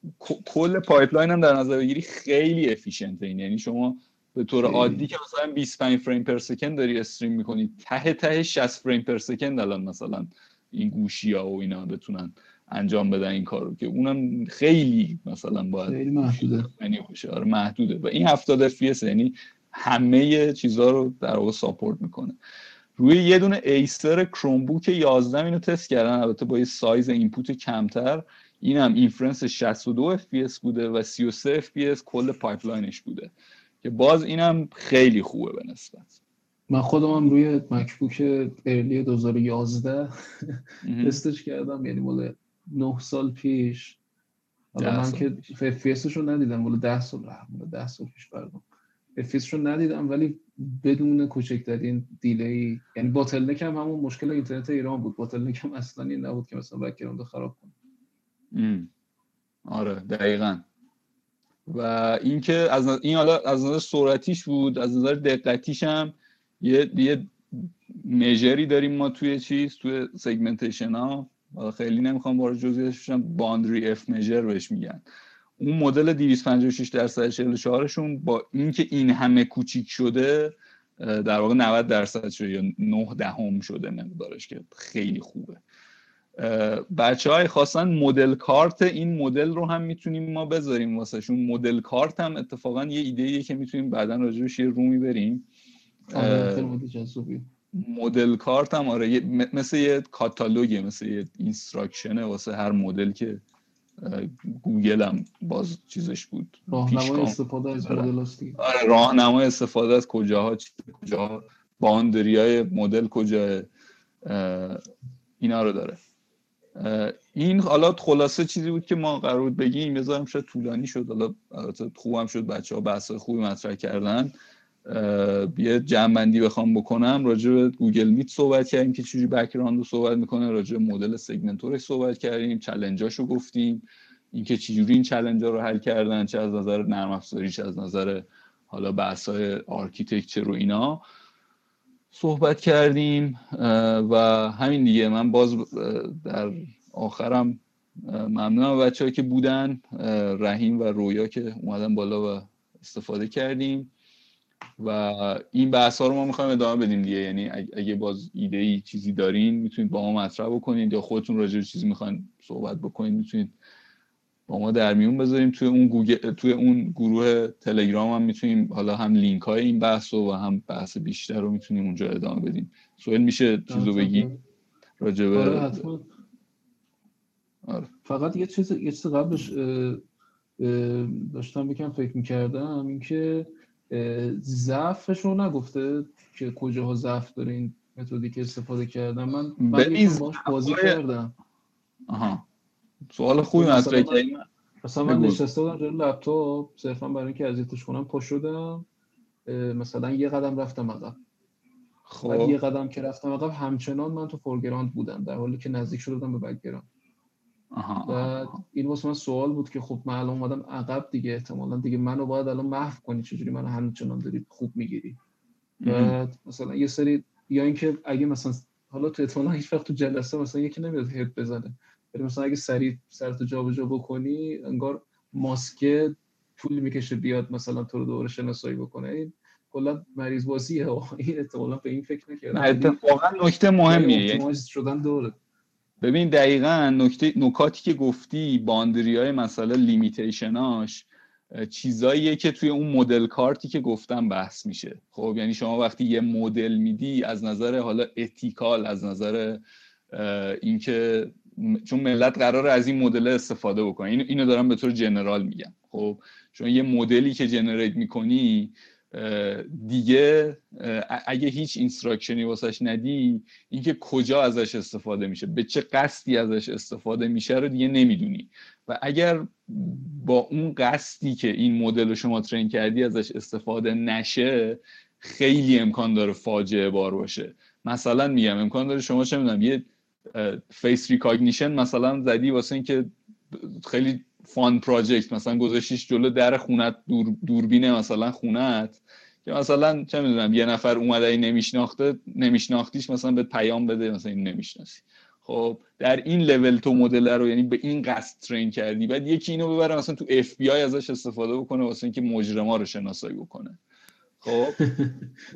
کل pipeline هم در نظر بگیری خیلی efficient ه این. یعنی شما به طور عادی که مثلا 25 frame per second داری stream می‌کنی ته ته 60 frame per second الان مثلا این گوشی ها و اینا بتونن انجام بدن این کارو که اونم خیلی مثلا باید خیلی محدوده. یعنی آره محدوده. و این 70 FPS یعنی همه چیزها رو در واقع support می‌کنه. روی یه دونه Acer Chromebook 11 اینو تست کردن. البته با یه سایز input کمتر. اینم inference 62 FPS بوده و 33 FPS کل pipeline ش بوده. که باز اینم خیلی خوبه به نسبت. من خودم هم روی MacBook early 2011 تستش کردم. یعنی مال 9 سال پیش. حالا من که FPS رو ندیدم. مال 10 سال مال 10 سال پیش بردم FPS رو ندیدم ولی بدون کوچکترین delay ی یعنی bottleneck هم همون مشکل اینترنت ایران بود. bottleneck هم اصلا این نبود که مثلا background خراب کنه. آره دقیقا. و اینکه از این حالا از نظر سرعتیش بود از نظر دقتیش هم یه یه میجری داریم ما توی چیز توی سگمنتیشن ها خیلی نمی‌خوام وارد جزئیاتش بشم. باندری اف میجر بهش میگن. اون مدل 256 درصد 44 شون با اینکه این همه کوچیک شده در واقع 90 درصد شده یا 9 دهم شده مقدارش که خیلی خوبه. بچه های خواستن model card این مدل رو هم می‌تونیم ما بذاریم واسه شون model card هم اتفاقا یه ایده که می‌تونیم بعدا راجبش یه room ی بریم. آره، model card هم آره مثل یه کاتالوگه مثل یه instruction ه واسه هر مدل که گوگل هم باز چیزش بود. راهنمای استفاده از آره. مدل آره راهنمای استفاده از کجاها کجا boundary های مدل کجا اینا رو داره. این حالا خلاصه چیزی بود که ما قرار بود بگیم بذارم شاید طولانی شد حالا البته خوبم شد بچه ها بحث خوبی مطرح کردن. یه جمعبندی بخوام بکنم راجع به گوگل میت صحبت کردیم که چجوری background رو صحبت می‌کنه راجع به مدل segmentor ش صحبت کردیم challenge اشو گفتیم اینکه چجوری این challenge ا رو حل کردن چه از نظر نرم افزاری چه از نظر حالا بحث های architecture و اینا صحبت کردیم. و همین دیگه من باز در آخرم ممنونم بچه که بودن رحیم و رویا که اومدن بالا و استفاده کردیم. و این بحث ها رو ما می‌خوایم ادامه بدیم دیگه. یعنی اگه باز ایده ای چیزی دارین می‌تونید با ما مطرح بکنید یا خودتون راجع به چیزی می‌خواین صحبت بکنید می‌تونید با ما در میون بذاریم توی اون گوگل توی اون گروه تلگرام هم می‌تونیم حالا هم لینک های این بحث و هم بحث بیشتر رو می‌تونیم اونجا ادامه بدیم. سوال میشه چیزو بگی؟ راجع به آره آره. فقط یه چیز یه چیز قبلش داشتم بکنم فکر می‌کردم اینکه ضعفش رو نگفته که کجاها ضعف داره این متدی که استفاده کردم. من من باش بازی کردم. آها. سوال خوبی مطرح کردی. مثلا من نشسته بودم روی لپتاپ صرفا برای اینکه اذیتش کنم پا شدم. مثلا یه قدم رفتم عقب. خب. یه قدم که رفتم عقب همچنان من تو foreground بودم در حالی که نزدیک شده بودم به بکگراند و این واسه من سوال بود که خب من الان اومدم عقب دیگه احتمالا دیگه منو باید الان محو کنی چجوری منو همچنان داری خوب می‌گیری؟ و مثلا یه سری یا اینکه اگه مثلا حالا تو احتمالا هیچ وقت تو جلسه مثلا یکی نمیاد head بزنه ولی مثلا اگه سریع سرتو جابجا بکنی انگار ماسکه طول می‌کشه بیاد مثلا تو رو دوباره شناسایی بکنه. این کلا مریض بازیه <laughs> این احتمالا به این فکر نکردم. اتفاقا نکته مهمیه. یعنی شدن دوره. ببین دقیقا نکته نکاتی که گفتی باندری های مثلا لیمیتیشناش چیزاییه که توی اون مدل کارتی که گفتم بحث میشه. خب یعنی شما وقتی یه مدل میدی از نظر حالا اتیکال از نظر اینکه چون ملت قرار از این مدل استفاده بکنه. اینو دارم به طور general میگم. خب چون یه مدلی که generate می‌کنی دیگه اگه هیچ instruction ی واسش ندی اینکه کجا ازش استفاده میشه به چه قصدی ازش استفاده میشه رو دیگه نمی‌دونی. و اگر با اون قصدی که این مدل رو شما train کردی ازش استفاده نشه خیلی امکان داره فاجعه بار باشه. مثلا میگم امکان داره شما چه می‌دونم یه face recognition مثلا زدی واسه اینکه خیلی fun project مثلا گذاشتیش جلو در خونت دور دوربین مثلا خونت که مثلا چه می‌دونم یه نفر اومده این نمیشناخته نمیشناختیش مثلا به پیام بده مثلا این نمی‌شناسی. خب در این لول تو مدل رو یعنی به این قصد train کردی بعد یکی اینو ببره مثلا تو اف بی آی ازش استفاده بکنه واسه اینکه مجرما رو شناسایی بکنه. خب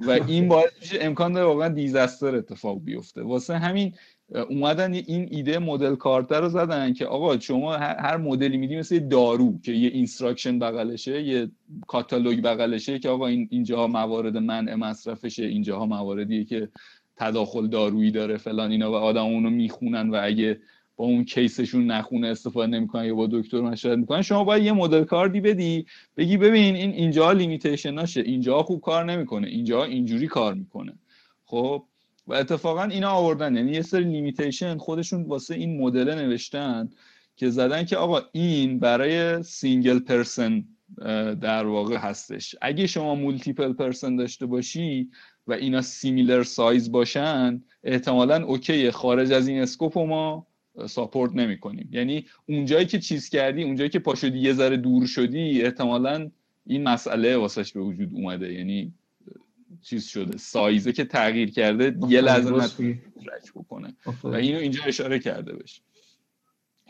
و این باعث میشه امکان داره واقعا disaster اتفاق بیفته. واسه همین اومدن این ایده model card رو زدن که آقا شما هر مدلی میدی مثل دارو که یه instruction بغلشه یه کاتالوگ بغلشه که آقا این اینجاها موارد منع مصرفشه اینجاها مواردیه که تداخل دارویی داره فلان اینا و آدم اونو می‌خونن و اگه با اون case شون نخونه استفاده نمی‌کنن یا با دکتر مشورت می‌کنن شما باید یه model card ی بدی بگی ببین این اینجا limitation اشه اینجا خوب کار نمی‌کنه اینجا اینجوری کار می‌کنه. خب و اتفاقا اینا آوردن. یعنی یه سری limitation خودشون واسه این مدل نوشتن که زدن که آقا این برای single person در واقع هستش. اگه شما multiple person داشته باشی و اینا similar size باشن احتمالا okay خارج از این scope ما support نمی کنیم یعنی اونجایی که چیز کردی اونجایی که پاشدی یه ذره دور شدی احتمالا این مسئله واسش به وجود اومده. یعنی چیز شده سایزه که تغییر کرده یه لحظه نتونی بکنه. و اینو اینجا اشاره کرده بشه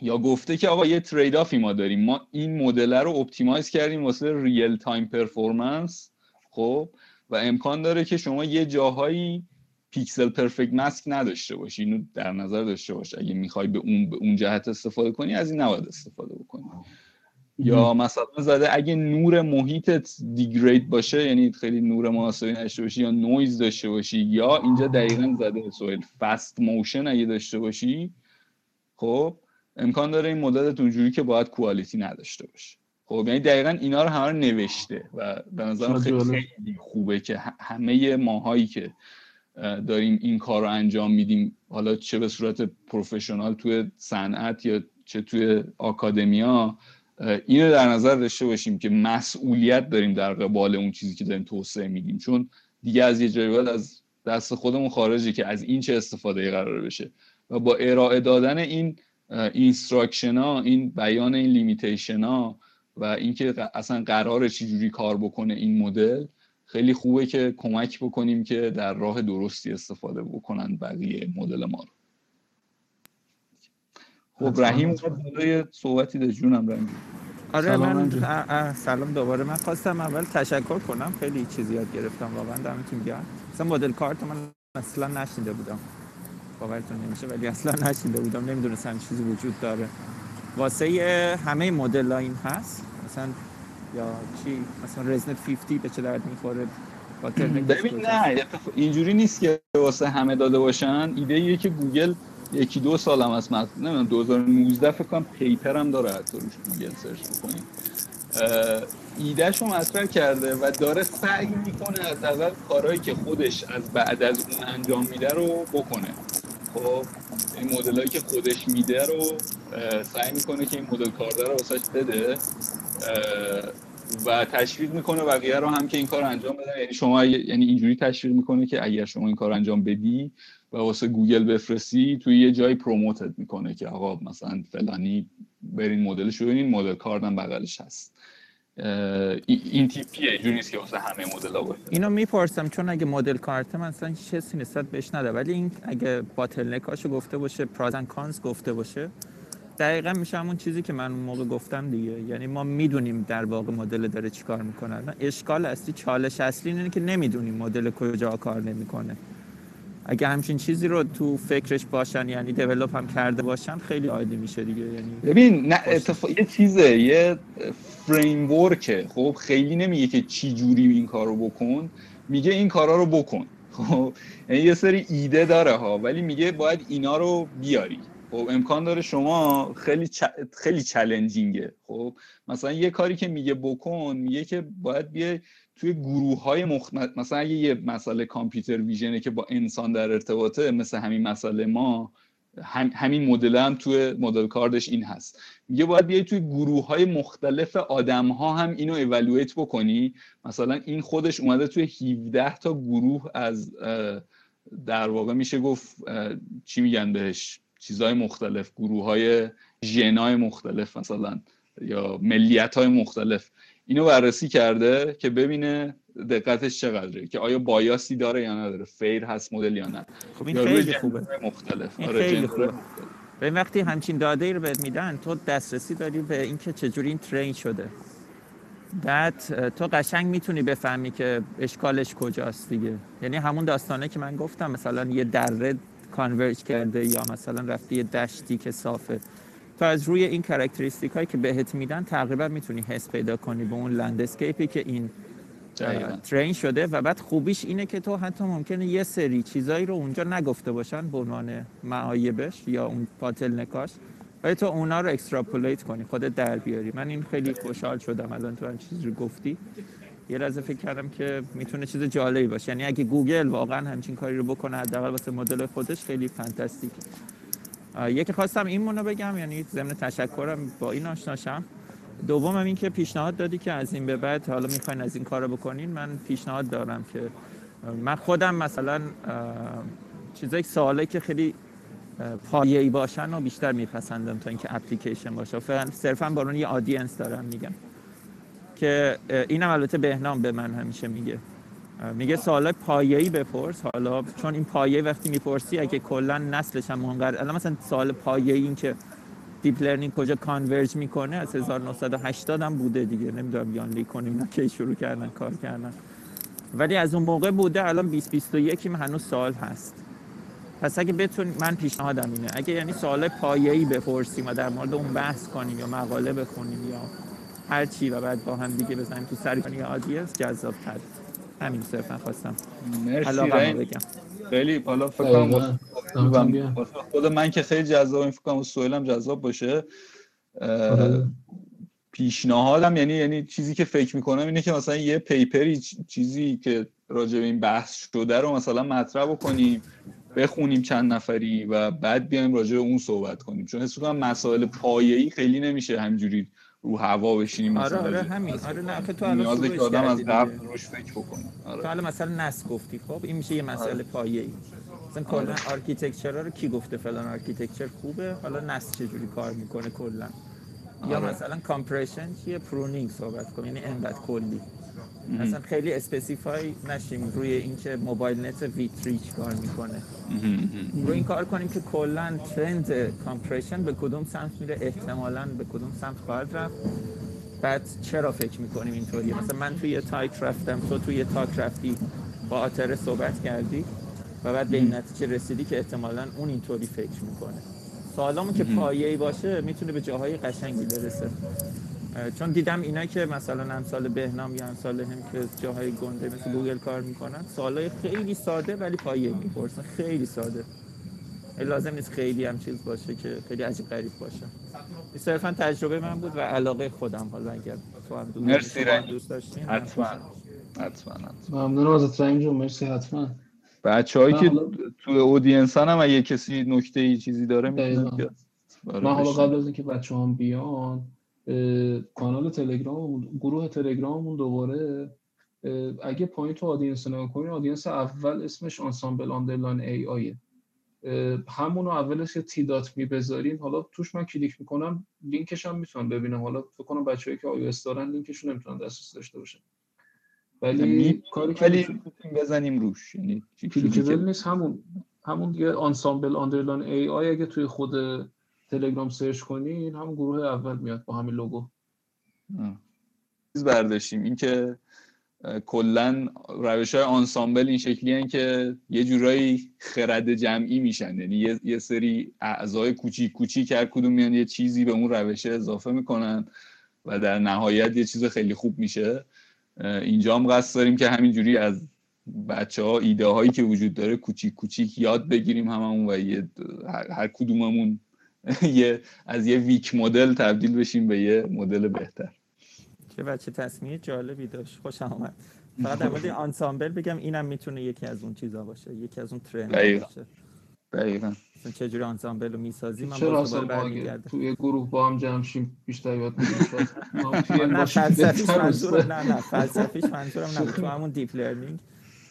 یا گفته که آقا یه trade-off ی ما داریم. ما این مدل رو optimize کردیم واسه real-time performance خب؟ و امکان داره که شما یه جاهایی pixel perfect mask نداشته باشی. اینو در نظر داشته باش. اگه می‌خوای به اون به اون جهت استفاده کنی از این نباید استفاده بکنی. یا مثلا زده اگه نور محیطت degrade باشه یعنی خیلی نور مناسبی نداشته باشی یا نویز داشته باشی یا اینجا دقیقا زده سوال fast motion اگه داشته باشی خب امکان داره این مدلت اونجوری که باید quality نداشته باشه. خب یعنی دقیقا اینا رو همه رو نوشته و به نظرم خیلی, خیلی خوبه که همه ماهایی که داریم این کار رو انجام میدیم حالا چه به صورت professional توی صنعت یا چه توی academia اینو در نظر داشته باشیم که مسئولیت داریم در قبال اون چیزی که داریم توسعه میدیم. چون دیگه از یه جایی از دست خودمون خارجه که از این چه استفاده قرار بشه. و با ارائه دادن این instruction ها این بیان این limitation ها و اینکه اصلا قرار چجوری کار بکنه این مدل خیلی خوبه که کمک بکنیم که در راه درستی استفاده بکنن بقیه مدل ما رو. خب رحیم یه صحبتی ده جونم رحیم. آره من سلام دوباره. من خواستم اول تشکر کنم. خیلی چیزی یاد گرفتم. واقعا دمتون گرم. مثلا مدل کارت من اصلا نشنیده بودم. باورتون نمیشه ولی اصلا نشنیده بودم. نمی‌دونستم چیزی وجود داره. واسه همه مدل این هست. مثلا یا چی؟ مثلا رزنت 50 به چه درد می‌خوره؟ ببین نه اینجوری نیست که واسه همه داده باشن. ایده ایه که گوگل یکی دو سال هم از نمی‌دونم 2019 فکر کنم paper هم داره حتی روش گوگل search بکنید ایدهش رو مطرح کرده و داره سعی می‌کنه از اول کارهایی که خودش از بعد از اون انجام میده رو بکنه. خب این مدل که خودش میده رو سعی می‌کنه که این model card ه رو واسش بده. و تشویق می‌کنه بقیه رو هم که این کار انجام بدن یعنی شما یعنی اینجوری تشویق می‌کنه که اگر شما این کار انجام بدی و واسه گوگل بفرستی توی یه جایی promote ت می‌کنه که آقا مثلا فلانی برین مدلش این model card م بغلش هست. این تیپیه جوری نیست که واسه همه مدل ها باشه. اینو می‌پرسم چون اگه model card مثلا حسی نسبت بهش نده ولی این اگه bottleneck اشو گفته باشه pros and cons گفته باشه دقیقا میشه همون چیزی که من اون موقع گفتم دیگه. یعنی ما می‌دونیم در واقع مدل داره چیکار می‌کنه. اشکال اصلی چالش اصلی اینه که نمی‌دونیم مدل کجا کار نمی‌کنه. اگه همچین چیزی رو تو فکرش باشن یعنی دیولپ هم کرده باشن خیلی عالی میشه دیگه یعنی ببین نه اتفاق یه چیزه یه فریم ورکه خب خیلی نمیگه که چی جوری این کارو بکن میگه این کارا رو بکن. <laughs> خب یعنی یه سری ایده داره ها ولی میگه باید اینا رو بیاری. خب امکان داره شما خیلی چ... خیلی چالنجینگه خب مثلا یه کاری که میگه بکن میگه که باید بیای توی گروه های مثلا اگه یه مسئله کامپیوتر ویژنه که با انسان در ارتباطه مثل همین مسئله ما هم، همین مدل هم توی مدل کاردش این هست. میگه باید بیای توی گروه های مختلف آدم ها هم اینو اولویت بکنی. مثلا این خودش اومده توی 17 تا گروه از در واقع میشه گفت چی میگن بهش؟ چیزهای مختلف گروه های ژنای مختلف مثلا یا ملیت های مختلف. اینو بررسی کرده که ببینه دقتش چقدره که آیا بایاسی داره یا نداره فیر هست مدل یا نه. خب این خیلی خوبه. مختلف. این خیلی خوبه. به وقتی همچین داده ای رو بهت میدن تو دسترسی داری به اینکه چجوری این ترین شده. بعد تو قشنگ می‌تونی بفهمی که اشکالش کجاست دیگه. یعنی همون داستانه که من گفتم مثلا یه دره کانورج کرده یا مثلا رفتی یه دشتی که صافه. تو از روی این characteristic هایی که بهت میدن تقریبا می‌تونی حس پیدا کنی به اون landscape ی که این train شده و بعد خوبیش اینه که تو حتی ممکنه یه سری چیزایی رو اونجا نگفته باشن به عنوان معایبش یا اون bottleneck اش ولی تو اونا رو extrapolate کنی خودت در بیاری. من این خیلی خوشحال شدم الان تو این چیزی رو گفتی. یه لحظه فکر کردم که می‌تونه چیز جالبی باشه. یعنی اگه گوگل واقعا همچین کاری رو بکنه حداقل واسه مدل خودش خیلی fantastic یکی خواستم این مونو بگم یعنی ضمن تشکرم با این آشناشم. دوم هم این که پیشنهاد دادی که از این به بعد حالا می‌خواین از این کارو بکنین من پیشنهاد دارم که من خودم مثلا چیزایی سوالی که خیلی پایه‌ای باشن و بیشتر میپسندم تا اینکه اپلیکیشن باشه. فعلا صرفا با یه آدینس دارم میگم. که اینم البته بهنام به من همیشه میگه. میگه سوال پایه‌ای بپرس. حالا چون این پایه وقتی می‌پرسی اگه کلا نسلش هم منقرض الان مثلا سوال پایه‌ای این که deep learning کجا converge می‌کنه از 1980 هم بوده دیگه. نمی‌دونم یان لکون اینا کی شروع کردن کار کردن. ولی از اون موقع بوده الان 2021 هنوز سوال هست. پس اگه بتون من پیشنهادم اینه. اگه یعنی سوال پایه‌ای بپرسیم و در مورد اون بحث کنیم یا مقاله بخونیم یا هر چی و بعد با هم دیگه بزنیم تو سری audience جذاب تر همین صرفا خواستم. مرسی بگم. خیلی حالا فکر خود من که خیلی جذاب این فکر کنم جذاب باشه. آره. پیشنهادم یعنی یعنی چیزی که فکر می‌کنم اینه که مثلا یه پیپری چیزی که راجع به این بحث شده رو مثلا مطرح بکنیم بخونیم چند نفری و بعد بیایم راجع به اون صحبت کنیم. چون حس مسائل پایه‌ای خیلی نمیشه همجوری رو هوا بشینیم آره آره همین. آره نه که تو الان نیازه که آدم از قبل روش فکر بکنه. آره. تو الان مثلا نس گفتی خب؟ این میشه یه مسئله آره. پایه‌ای. مثلا کلا آره. architecture رو کی گفته فلان architecture خوبه؟ حالا NAS چجوری کار می‌کنه کلا؟ آره. یا مثلا compression چیه؟ pruning صحبت کنیم. یعنی انقدر کلی. مثلا خیلی specify نشیم روی اینکه MobileNet V3 کار می‌کنه. روی این کار کنیم که کلا trend compression به کدوم سمت میره احتمالا به کدوم سمت خواهد رفت. بعد چرا فکر می‌کنیم اینطوری مثلا من توی talk رفتم تو توی talk رفتی با آتره صحبت کردی و بعد به این نتیجه رسیدی که احتمالا اون اینطوری فکر می‌کنه. سوالامون که پایه‌ای باشه می‌تونه به جاهای قشنگی برسه. چون دیدم اینا که مثلا امثال بهنام یا امثال هم که جاهای گنده مثل گوگل کار می‌کنن سوالای خیلی ساده ولی پایه می‌پرسن. خیلی ساده. لازم نیست خیلی هم چیز باشه که خیلی عجیب غریب باشه. صرفا تجربه من بود و علاقه خودم حالا اگر تو هم دوست مرسی دوست داشتین. حتما. حتما ممنونم از جون. مرسی حتما. بچه هایی که تو اودینس هم اگه کسی نکته ای چیزی داره می‌تونه من حالا قبل از اینکه بچه هم بیان کانال تلگرام گروه تلگراممون دوباره اگه پایین تو آدینس نگاه کنید آدینس اول اسمش آنسامبل آندرلاین ای آیه همون اولش که تی دات می بذارین حالا توش من کلیک می‌کنم لینکش هم می‌تونم ببینم. حالا فکر کنم بچه‌ای که آی دارن لینکشون نمی‌تونن دسترسی داشته باشن. ولی کاری که بزنیم روش. یعنی clickable نیست همون همون دیگه ensemble underline AI اگه توی خود تلگرام search کنین همون گروه اول میاد با همین لوگو. چیز برداشتیم اینکه کلا روش های آنسامبل این شکلی هن که یه جورایی خرد جمعی میشن. یعنی یه, سری اعضای کوچیک کوچیک هر کدوم میان یه چیزی به اون روشه اضافه می‌کنن و در نهایت یه چیز خیلی خوب میشه. اینجا هم قصد داریم که همینجوری از بچه ها ایده هایی که وجود داره کوچیک کوچیک یاد بگیریم هممون و یه هر کدوممون <laughs> یه از یه ویک مدل تبدیل بشیم به یه مدل بهتر. چه بچه تصمیه جالبی داشت. خوش آمد فقط در مورد <laughs> آنسامبل بگم اینم می‌تونه یکی از اون چیزا باشه یکی از اون ترند باشه. دقیقا. چه جوری آنسامبل رو می‌سازیم چرا اصلا توی گروه با هم جمع شیم بیشتر یاد <laughs> نه فلسفیش منظورم نه نه فلسفیش منظورم نه تو همون deep learning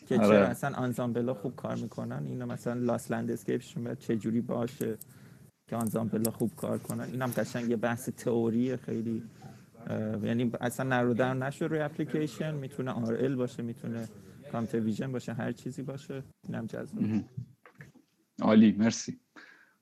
که چرا آره. اصلا آنسامبل خوب کار می‌کنن اینو مثلا loss landscape شون چه جوری باشه که آنزامبل خوب کار کنن. اینم قشنگ یه بحث تئوری خیلی. یعنی اصلا narrow down نشه روی اپلیکیشن. می‌تونه RL باشه می‌تونه computer vision باشه هر چیزی باشه. اینم جذاب. عالی مرسی.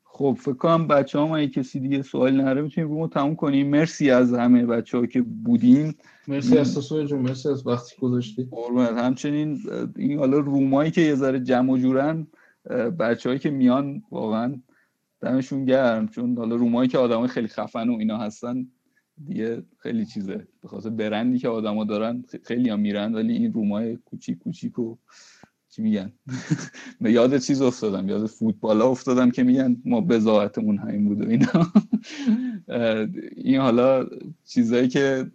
خب فکر کنم بچه ها ما کسی دیگه سوال نداره می‌تونیم رو تموم کنیم. مرسی از همه بچه ها که بودین. مرسی از تو جون مرسی از وقتی گذاشتی. همچنین این حالا رومایی که یه ذره جمع و جورن بچه که میان واقعا دمشون گرم. چون حالا رومایی که آدمای خیلی خفن و اینا هستن دیگه خیلی چیزه. به خاطر برندی که آدما دارن خیلی هم میرن ولی این رومای کوچیک کوچیک و چی میگن؟ <laughs> به یاد چیز افتادم یاد فوتبال افتادم که میگن ما بزاعتمون همین بود و اینا. <laughs> این حالا چیزایی که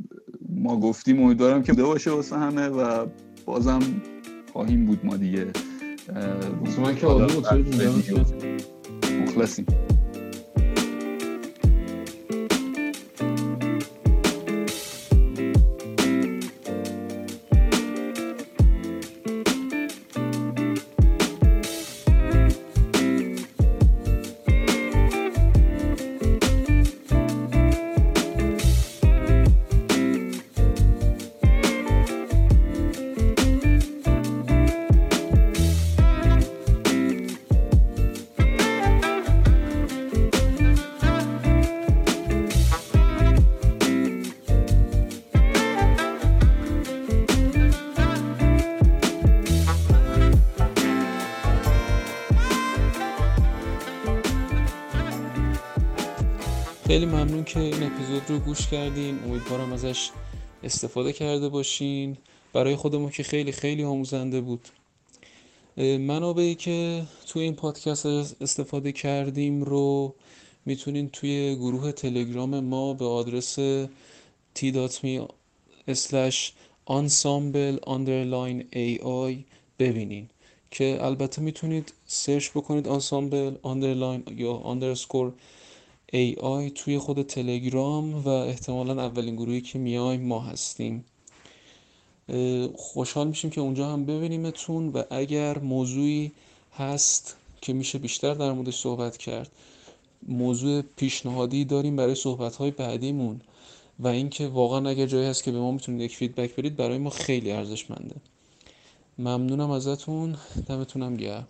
ما گفتیم امیدوارم که باشه واسه همه و بازم خواهیم بود ما دیگه. مخلصیم. خیلی ممنون که این اپیزود رو گوش کردین. امیدوارم ازش استفاده کرده باشین. برای خودمون که خیلی خیلی آموزنده بود. منابعی که توی این پادکست استفاده کردیم رو می‌تونین توی گروه تلگرام ما به آدرس t.me ensemble underline ai ببینین که البته می‌تونید سرچ بکنید ensemble underline یا underscore AI توی خود تلگرام و احتمالا اولین گروهی که میایم ما هستیم. خوشحال میشیم که اونجا هم ببینیمتون و اگر موضوعی هست که میشه بیشتر در موردش صحبت کرد موضوع پیشنهادی داریم برای صحبت های بعدیمون و اینکه واقعا اگر جایی هست که به ما می‌تونید یک فیدبک بدید برای ما خیلی ارزشمنده. ممنونم ازتون. دمتونم گرم.